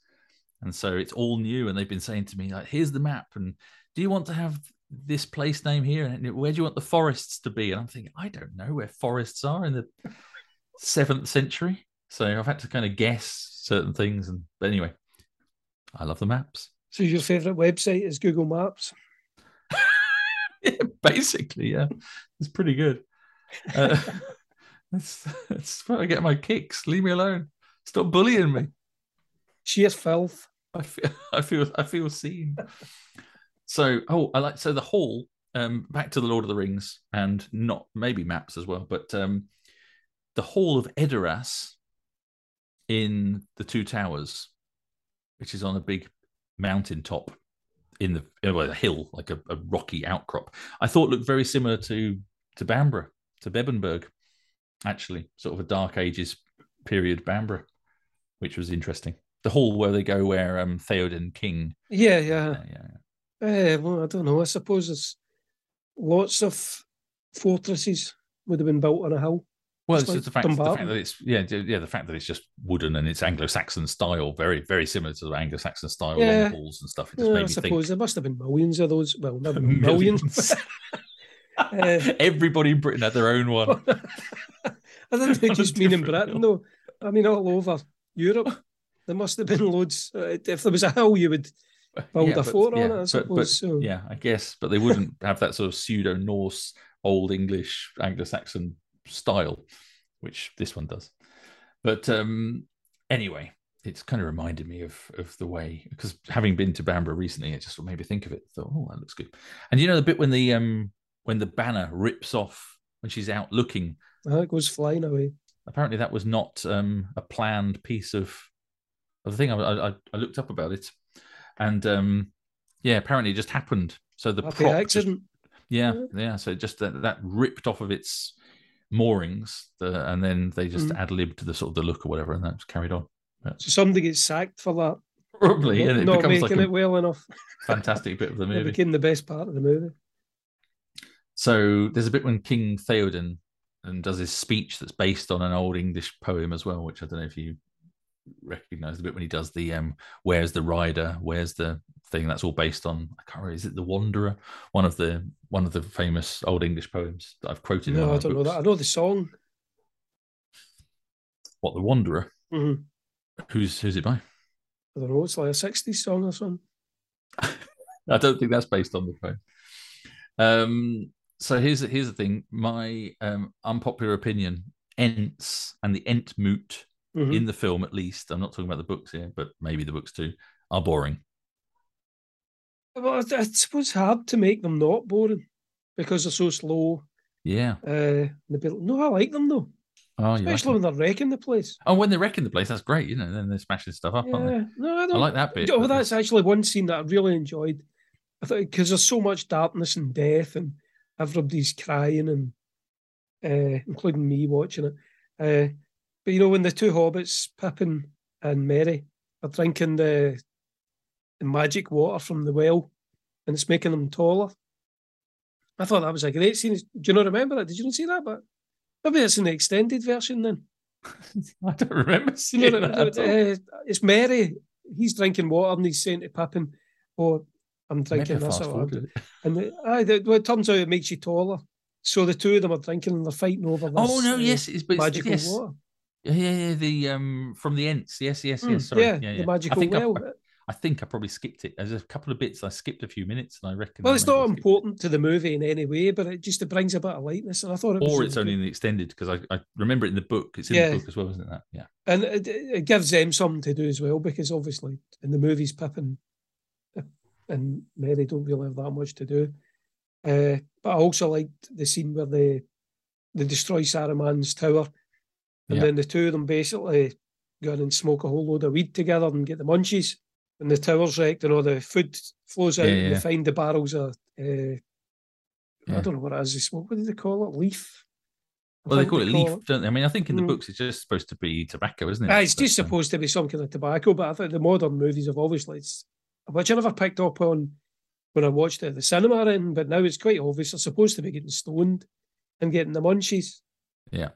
and so it's all new. And they've been saying to me like, "Here's the map, and do you want to have this place name here? And where do you want the forests to be?" And I'm thinking, I don't know where forests are in the seventh century, so I've had to kind of guess certain things. And but anyway, I love the maps. So your favourite website is Google Maps. yeah, basically, yeah, it's pretty good. Uh, that's that's where I get my kicks. Leave me alone. Stop bullying me. Sheer filth. I feel I feel I feel seen. So oh, I like so the hall. Um, back to the Lord of the Rings, and not maybe maps as well, but um, the Hall of Edoras in the Two Towers, which is on a big mountain top in the uh, well, a hill, like a, a rocky outcrop. I thought looked very similar to to Bamburgh, to Bebbanburg. actually, sort of a Dark Ages period Bamburgh, which was interesting. The hall where they go, where um, Theoden King. Yeah, yeah. yeah, yeah. Uh, well, I don't know. I suppose there's lots of fortresses would have been built on a hill. Well, it's like the fact, the fact that it's yeah, yeah, the fact that it's just wooden and it's Anglo-Saxon style, very, very similar to the Anglo-Saxon style Yeah. long halls and stuff. It just Yeah, made I me suppose think. there must have been millions of those. Well, never millions. Uh, Everybody in Britain had their own one. I don't On just mean in Britain, though. I mean, all over Europe, there must have been loads. Uh, if there was a hill, you would build Yeah, a fort yeah, on it, I but- suppose. but, so. Yeah, I guess, but they wouldn't have that sort of pseudo Norse, Old English, Anglo-Saxon style, which this one does. But um, anyway, it's kind of reminded me of of the way because having been to Bamburgh recently, it just made me think of it. Thought, oh, that looks good. And you know the bit when the um when the banner rips off when she's out looking. Uh, it goes flying away. Apparently, that was not um a planned piece of the thing. I I, I looked up about it, and um yeah, apparently it just happened. So the Happy prop just accident. yeah, Yeah. So just that, that ripped off of its moorings, the, and then they just Mm. ad libbed the sort of the look or whatever, and that's carried on. So somebody gets sacked for that. Probably, not and it not becomes making like it well enough. fantastic bit of the movie. It became the best part of the movie. So there's a bit when King Theoden and does his speech that's based on an old English poem as well, which I don't know if you recognize a bit when he does the um where's the rider where's the thing that's all based on i can't remember is it the wanderer one of the one of the famous old english poems that i've quoted No, I don't know that. I know the song. what the wanderer Mhm. who's who's it by I don't know. It's like a 60s song or something. I don't think that's based on the poem. Um, so here's here's the thing. My um, unpopular opinion: Ents and the Ent Mhm. in the film, at least. I'm not talking about the books here, but maybe the books too are boring. Well, I, I suppose hard to make them not boring because they're so slow. Yeah. Uh, no, I like them though, Oh, especially when they're wrecking the place. oh, when they're wrecking the place, that's great. You know, then they're smashing stuff up, aren't Yeah, no, I don't. I like that bit. Oh, that's actually one scene that I really enjoyed. I thought because there's so much darkness and death, and everybody's crying, and uh, including me watching it. Uh, but you know, when the two hobbits, Pippin and Merry, are drinking the, the magic water from the well, and it's making them taller. I thought that was a great scene. Do you not remember that? Did you not see that? But maybe it's in the extended version then. I don't remember You know, that. uh, it's Merry. He's drinking water and he's saying to Pippin, "Oh, I'm drinking this." fast or forwarded that." it. And the, aye, the, well, it turns out it makes you taller. So the two of them are drinking and they're fighting over this. Oh no! Yes, it's but it's, magical yes. water. Yeah, yeah, yeah, the um from the Ents. Yes, yes, Mm, yes. Sorry. yeah, yeah, the magical I think I- well. I think I probably skipped it. There's a couple of bits I skipped a few minutes, and I reckon. well, I it's not important to the movie in any way, but it just it brings a bit of lightness, and I thought it Or it's only good. in the extended because I, I remember it in the book. It's in Yeah. the book as well, isn't? That yeah. and it, it gives them something to do as well because obviously in the movies Pippin and Merry don't really have that much to do. Uh, but I also liked the scene where they they destroy Saruman's tower, and Yeah. then the two of them basically go in and smoke a whole load of weed together and get the munchies. And the tower's wrecked and all the food flows out, Yeah, and they find the barrels of uh, I don't know what it is they smoke. What do they call it? Leaf. I Well, they call it leaf, don't they? I mean, I think in the Mm. books it's just supposed to be tobacco, isn't it? Ah, it's just um, supposed to be some kind of tobacco, but I think the modern movies have obviously it's which I never picked up on when I watched it at the cinema in, but now it's quite obvious they're supposed to be getting stoned and getting the munchies. Yeah.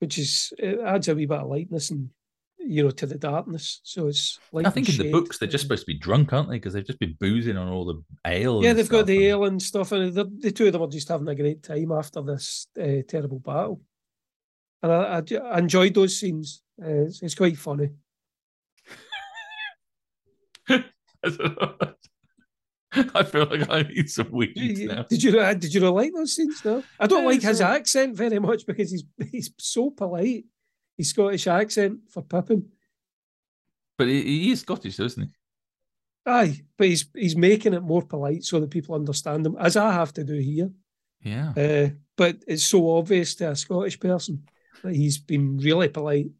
Which is it adds a wee bit of lightness and you know to the darkness. So it's like I think in the books they're just supposed to be drunk, aren't they? Because they've just been boozing on all the ale. Yeah, they've got the and- ale and stuff, and the, the two of them are just having a great time after this uh, terrible battle. And I, I, I enjoyed those scenes. Uh, it's, it's quite funny. I feel like I need some weed Did you, now. did you not- did you not like those scenes? No, I don't Yeah, like his right. accent very much because he's he's so polite. His Scottish accent for Pippin. But he, he is Scottish, though, isn't he? Aye, but he's he's making it more polite so that people understand him, as I have to do here. Yeah. Uh, but it's so obvious to a Scottish person that he's been really polite,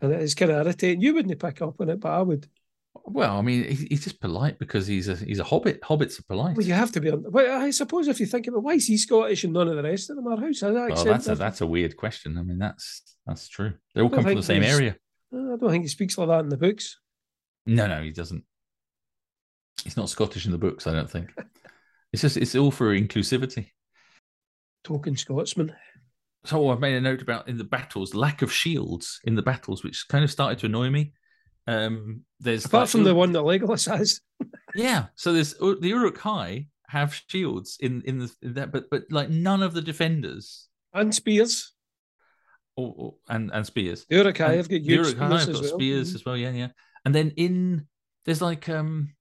and it's kind of irritating. You wouldn't pick up on it, but I would. Well, I mean, he's just polite because he's a he's a hobbit. Hobbits are polite. Well, you have to be. on- But I suppose if you think about why is he Scottish and none of the rest of them are house? I, Well, that's a, that's a weird question. I mean, that's that's true. They all Well, come from the same area. I don't think he speaks like that in the books. No, no, he doesn't. He's not Scottish in the books. I don't think. It's just it's all for inclusivity. Talking Scotsman. So oh, I've made a note about in the battles lack of shields in the battles, which kind of started to annoy me. Um, there's Apart like- from the one that Legolas has. Yeah, so there's the Uruk Hai have shields in in, the, in that, but but like none of the defenders And spears. or, or and and spears. The Uruk-hai have got huge Uruk-hai spears have as got well. spears Mhm. as well. Yeah, yeah. And then in there's like um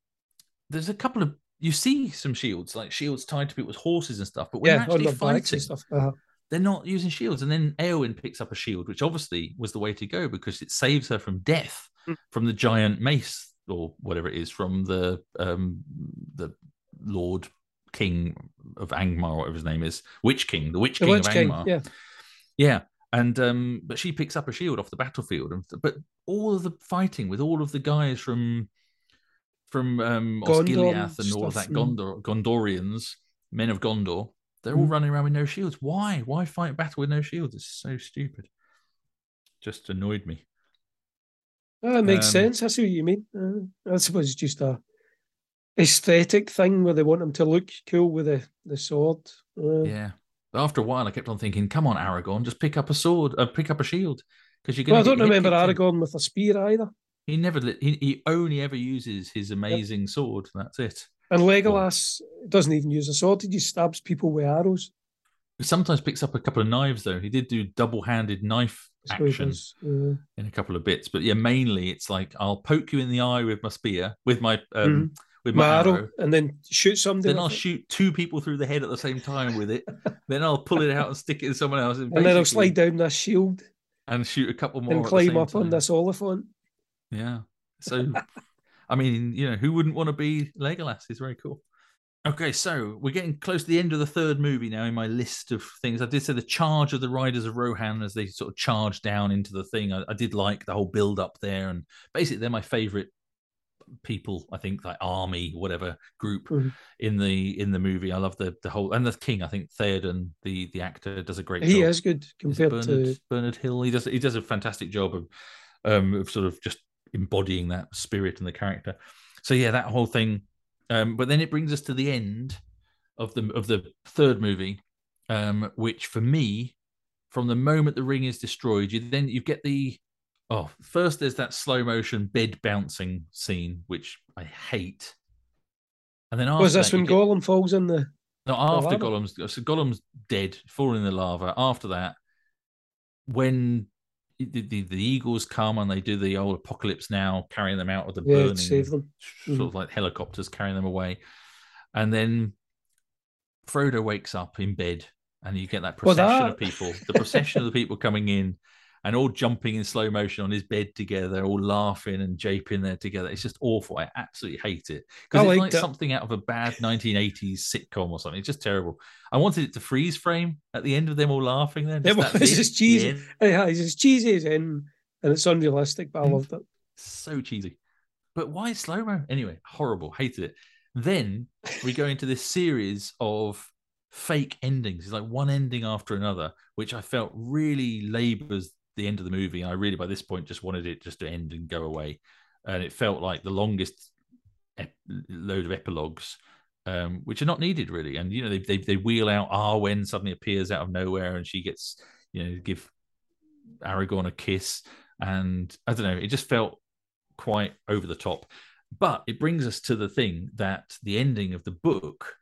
there's a couple of you see some shields like shields tied to people's horses and stuff, but when Yeah, they're actually fighting, stuff. Uh-huh. they're not using shields. And then Eowyn picks up a shield, which obviously was the way to go because it saves her from death. From the giant mace or whatever it is from the um the Lord King of Angmar, whatever his name is, Witch King, the Witch The King Witch of King. Angmar. Yeah. Yeah. And um, but she picks up a shield off the battlefield, and but all of the fighting with all of the guys from from um Osgiliath and all of that mm. Gondor Gondorians, men of Gondor, they're all Mm. running around with no shields. Why? Why fight battle with no shields? It's so stupid. Just annoyed me. Ah, it makes Um, sense. I see what you mean. Uh, I suppose it's just a aesthetic thing where they want him to look cool with the, the sword. Uh, Yeah. But after a while, I kept on thinking, "Come on, Aragorn, just pick up a sword, uh, pick up a shield." Because you're Well. I don't remember Aragorn with a spear either. He never. He, he only ever uses his amazing sword. That's it. And Legolas doesn't even use a sword. He just stabs people with arrows. He sometimes picks up a couple of knives, though. He did do double-handed knife action does, uh, in a couple of bits, but yeah, mainly it's like I'll poke you in the eye with my spear, with my um, with my, my arrow, arrow. and then shoot something. Then I'll it. shoot two people through the head at the same time with it. then I'll pull it out and stick it in someone else, and then I'll slide down this shield and shoot a couple more and climb up on time. this Oliphaunt. Yeah. So, I mean, you know, who wouldn't want to be Legolas? He's very cool. Okay, so we're getting close to the end of the third movie now in my list of things. I did say the charge of the Riders of Rohan as they sort of charge down into the thing. I, I did like the whole build up there, and basically they're my favorite people. I think like army, whatever group Mhm. in the in the movie. I love the the whole and the king. I think Theoden, the the actor, does a great He job. is good Is compared Bernard, to. Bernard Hill. He does he does a fantastic job of um of sort of just embodying that spirit and the character. So yeah, that whole thing. Um, but then it brings us to the end of the of the third movie, um, which for me, from the moment the ring is destroyed, you then you get the oh first there's that slow motion bed bouncing scene, which I hate. And then after Was this that, when get- Gollum falls in the? no, after lava? Gollum's so Gollum's dead, falling in the lava. After that, when the, the, the eagles come and they do the old apocalypse now, carrying them out of the Yeah, burning, save them. sort Mhm. of like helicopters carrying them away, and then Frodo wakes up in bed, and you get that Well, procession that- of people, the procession of the people coming in. And all jumping in slow motion on his bed together, all laughing and japing there together. It's just awful. I absolutely hate it because it's like something out of a bad 1980s sitcom or something. It's just terrible. I wanted it to freeze frame at the end of them all laughing. Then Just that was just cheesy. Yeah, it's as cheesy as in, and it's unrealistic, but I Mm. loved it. so cheesy. But why slow mo? Anyway, horrible. Hated it. Then we go into this series of fake endings. It's like one ending after another, which I felt really labors the end of the movie. And I really, by this point, just wanted it just to end and go away. And it felt like the longest ep- load of epilogues, um, which are not needed really. And you know, they they, they wheel out Arwen suddenly appears out of nowhere, and she gets you know give Aragorn a kiss, and I don't know, it just felt quite over the top. But it brings us to the thing that the ending of the book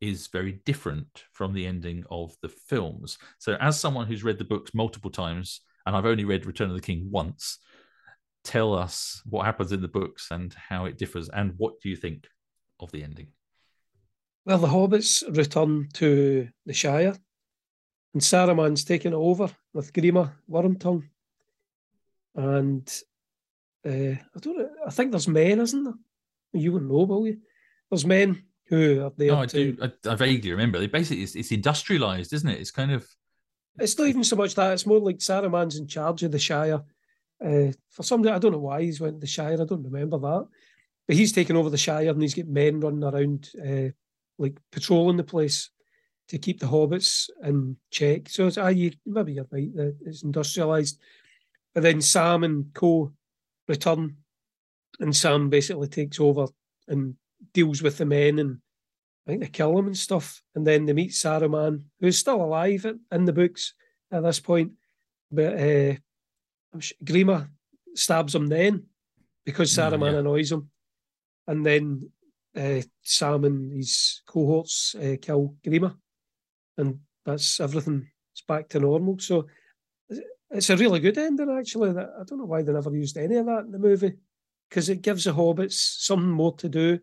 is very different from the ending of the films. So, as someone who's read the books multiple times, and I've only read Return of the King once, tell us what happens in the books and how it differs, and what do you think of the ending? Well, the hobbits return to the Shire, and Saruman's taken it over with Grima Wormtongue. And uh, I don't know, I think there's men, isn't there? You wouldn't know, will you? There's men who are there No, I to. do. I, I vaguely remember. They basically it's, it's industrialized, isn't it? It's kind of It's not even so much that, it's more like Saruman's in charge of the Shire. Uh, for some reason, I don't know why he's went to the Shire, I don't remember that. but he's taken over the Shire and he's got men running around, uh, like patrolling the place to keep the hobbits in check. So it's, ah, you, maybe you're right, it's industrialized. But then Sam and Co return, and Sam basically takes over and deals with the men, and I think they kill them and stuff. And then they meet Saruman, who's still alive in the books at this point. But uh, Grima stabs him then because mm, Saruman yeah. annoys him. And then uh, Sam and his cohorts uh, kill Grima and that's everything. It's back to normal. So it's a really good ending, actually. That I don't know why they never used any of that in the movie because it gives the hobbits something more to do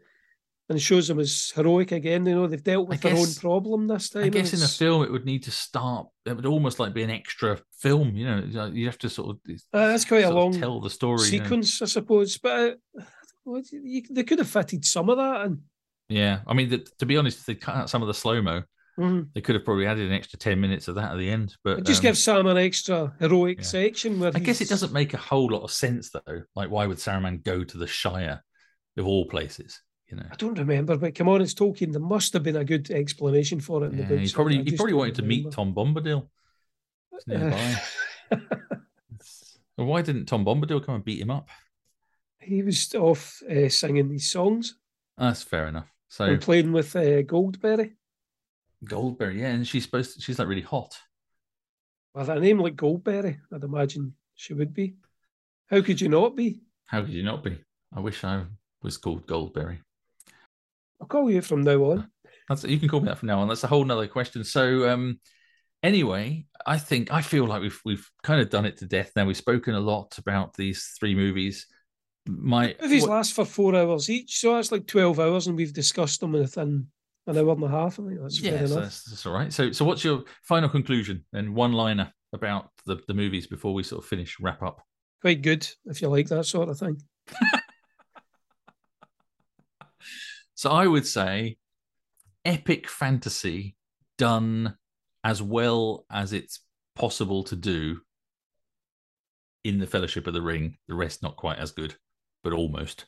and shows them as heroic again. You know, they've dealt with their own problem this time. I guess in a film it would need to start. It would almost like be an extra film. You know, you have to sort of. Uh, that's quite a long tell the story sequence, you know. I suppose. But uh, you, they could have fitted some of that in. Yeah, I mean, the, to be honest, they cut out some of the slow mo. Mm. They could have probably added an extra 10 minutes of that at the end. But it just um, gives Sam an extra heroic yeah. section. Where I guess it doesn't make a whole lot of sense, though. Like, why would Saruman go to the Shire of all places? You know, I don't remember, but come on, it's Tolkien. There must have been a good explanation for it in yeah, the book. He probably, he probably wanted remember. to meet Tom Bombadil. nearby. well, why didn't Tom Bombadil come and beat him up? He was off uh, singing these songs. That's fair enough. So and playing with uh, Goldberry. Goldberry, yeah, and she's supposed to, she's like really hot. With a name like Goldberry, I'd imagine she would be. How could you not be? How could you not be? I wish I was called Goldberry. I'll call you from now on. That's you can call me that from now on. That's a whole nother question. So um anyway, I think I feel like we've we've kind of done it to death now. We've spoken a lot about these three movies. My movies what, last for four hours each, so that's like twelve hours, and we've discussed them within an hour and a half. I think that's yeah, fair enough. That's, that's all right. So, so what's your final conclusion and one liner about the, the movies before we sort of finish wrap up? Quite good, if you like that sort of thing. so, I would say epic fantasy done as well as it's possible to do in the Fellowship of the Ring. The rest not quite as good, but almost.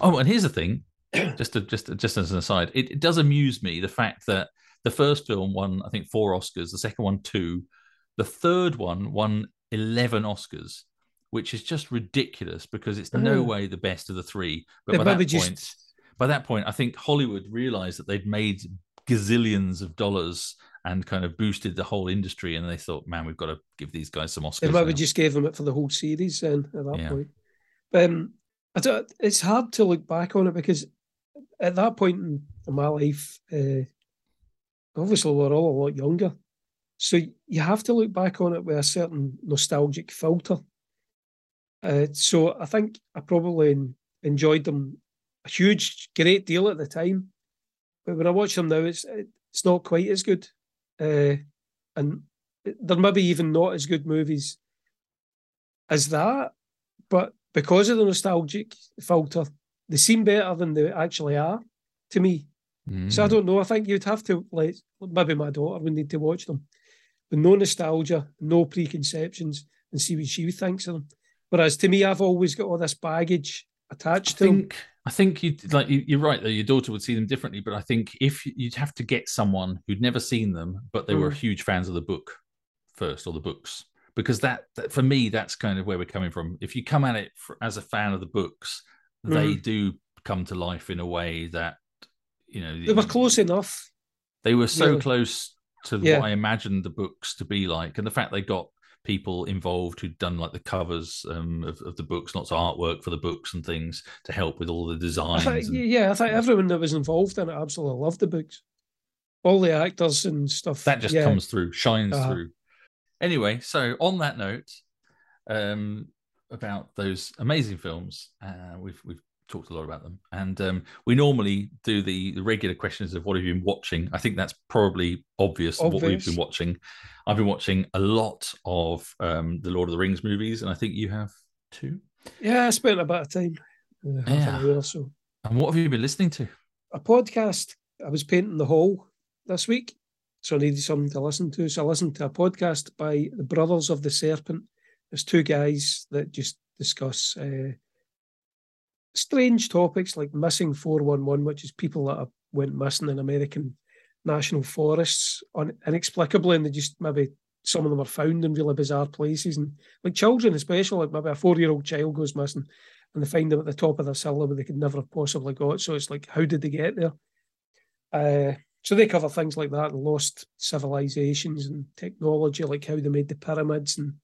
Oh, and here's the thing: just to, just just as an aside, it, it, does amuse me the fact that the first film won, I think, four Oscars, the second one two, the third one won eleven Oscars, which is just ridiculous because it's mm. no way the best of the three. But by that just... by that point, I think Hollywood realized that they'd made gazillions of dollars and kind of boosted the whole industry, and they thought, man, we've got to give these guys some Oscars. They probably just gave them it for the whole series then at that yeah. point. Um, I don't, it's hard to look back on it because at that point in, my life, uh, obviously we're all a lot younger, so you have to look back on it with a certain nostalgic filter. Uh, so I think I probably enjoyed them a huge, great deal at the time, but when I watch them now, it's it's not quite as good, uh, and there may be even not as good movies as that. But because of the nostalgic filter, they seem better than they actually are to me. Mm. So I mm. don't know. I think you'd have to like maybe my daughter would need to watch them with no nostalgia, no preconceptions, and see what she thinks of them. Whereas to me, I've always got all this baggage attached I to think, them. I think you like you, are right that your daughter would see them differently, but I think if you'd have to get someone who'd never seen them, but they mm. were huge fans of the book first or the books, because that, that, for me that's kind of where we're coming from. If you come at it for, as a fan of the books, mm. they do come to life in a way that you know they were close enough. They were so really. close to yeah. what I imagined the books to be like, and the fact they got people involved who'd done like the covers um, of, of, the books, lots of artwork for the books and things to help with all the designs. I and, yeah, I think everyone that was involved in it absolutely loved the books. All the actors and stuff. That just yeah. comes through, shines uh-huh. through. Anyway, so on that note, um, about those amazing films, uh, we've we've talked a lot about them. And um, we normally do the, the, regular questions of what have you been watching. I think that's probably obvious, obvious. what we've been watching. I've been watching a lot of um, the Lord of the Rings movies, and I think you have too. Yeah, I spent about a time, uh, half yeah. an hour or so. And what have you been listening to? A podcast. I was painting the hall this week, so I needed something to listen to. So I listened to a podcast by the Brothers of the Serpent. There's two guys that just discuss uh, strange topics like missing 411, which is people that are, went missing in American national forests inexplicably, and they just maybe some of them are found in really bizarre places, and like children, especially like maybe a four-year-old child goes missing, and they find them at the top of their cellar where they could never have possibly got. So it's like, how did they get there? Uh, so they cover things like that, lost civilizations and technology, like how they made the pyramids and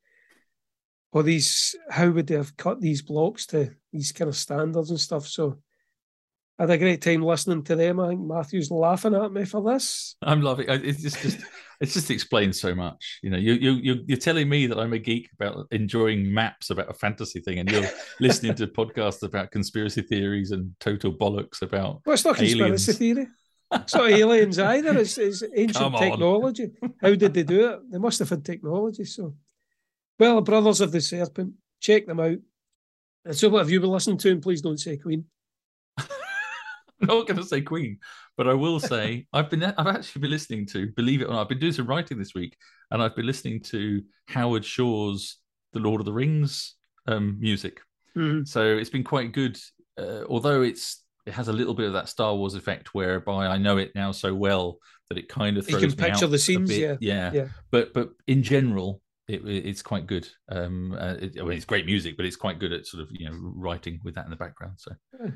or these how would they have cut these blocks to these kind of standards and stuff. So I had a great time listening to them. I think Matthew's laughing at me for this. I'm loving it. It's just, just it just explains so much. You know, you you you're telling me that I'm a geek about enjoying maps about a fantasy thing, and you're listening to podcasts about conspiracy theories and total bollocks about. Well, it's not conspiracy theory. It's not aliens either. It's, it's ancient technology. How did they do it? They must have had technology. So well, Brothers of the Serpent, check them out. So, what have you been listening to? And please don't say Queen. I'm not going to say Queen, but I will say I've been I've actually been listening to, believe it or not, I've been doing some writing this week, and I've been listening to Howard Shore's The Lord of the Rings um, music. Mm-hmm. So it's been quite good, uh, although it's it has a little bit of that Star Wars effect, whereby I know it now so well that it kind of throws you can picture the scenes, yeah. yeah, yeah. But but in general, it, it's quite good. Um, uh, it, I mean, it's great music, but it's quite good at sort of you know writing with that in the background. So, yeah.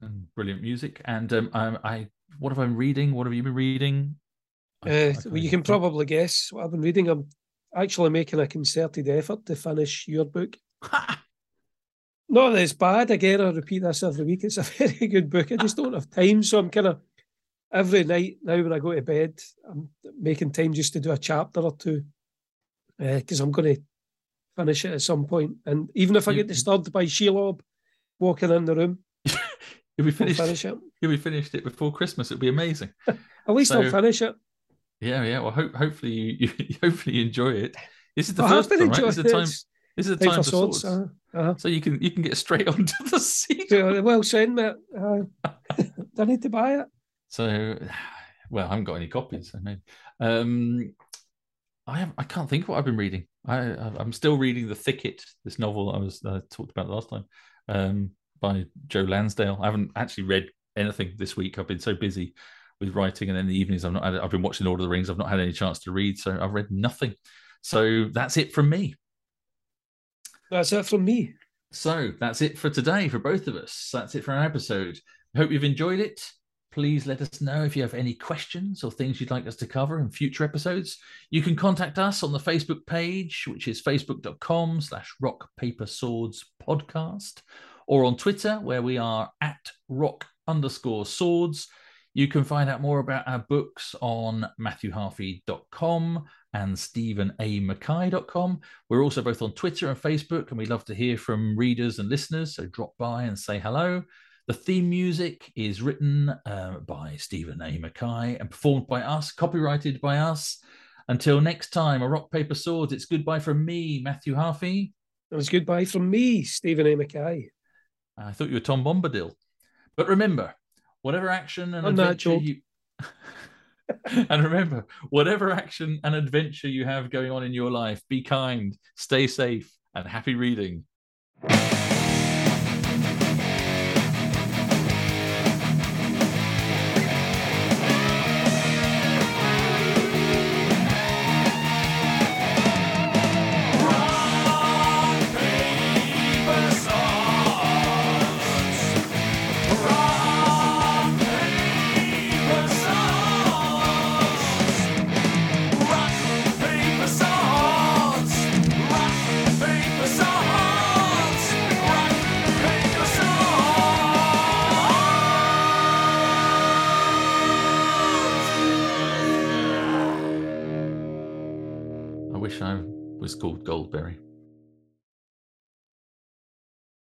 and brilliant music. And um, I, I, what have I been reading? What have you been reading? I, uh, well, you can probably guess what I've been reading. I'm actually making a concerted effort to finish your book. Not that it's bad. Again, I repeat this every week. It's a very good book. I just don't have time, so I'm kind of every night now when I go to bed, I'm making time just to do a chapter or two because uh, I'm going to finish it at some point. And even if I get disturbed by Shelob walking in the room, you'll be finished. Finish it. You'll be finished it before Christmas. It'll be amazing. at least so, I'll finish it. Yeah, yeah. Well, ho- hopefully you, you, hopefully you enjoy it. This is the first time, right? This is the time. This is the time for swords. swords. Uh-huh. Uh-huh. So you can you can get straight onto the sequel. well, send me. Uh, I need to buy it. So, well, I haven't got any copies. So maybe. Um, I have, I can't think of what I've been reading. I I'm still reading The Thicket, this novel I was uh, talked about last time, um, by Joe Lansdale. I haven't actually read anything this week. I've been so busy with writing, and in the evenings I've not had, I've been watching Lord of the Rings. I've not had any chance to read, so I've read nothing. So that's it from me. That's it from me. So that's it for today for both of us. That's it for our episode. Hope you've enjoyed it please let us know if you have any questions or things you'd like us to cover in future episodes. You can contact us on the Facebook page, which is facebook.com slash rock paper swords podcast, or on Twitter, where we are at rock underscore swords. You can find out more about our books on matthewharffy.com and stevenamckay.com. We're also both on Twitter and Facebook, and we love to hear from readers and listeners. So drop by and say hello. The theme music is written uh, by Steven A. McKay and performed by us, copyrighted by us. Until next time, a rock, paper, swords. It's goodbye from me, Matthew Harffy. It was goodbye from me, Steven A. McKay. I thought you were Tom Bombadil. But remember, whatever action and adventure you. and remember, whatever action and adventure you have going on in your life, be kind, stay safe, and happy reading.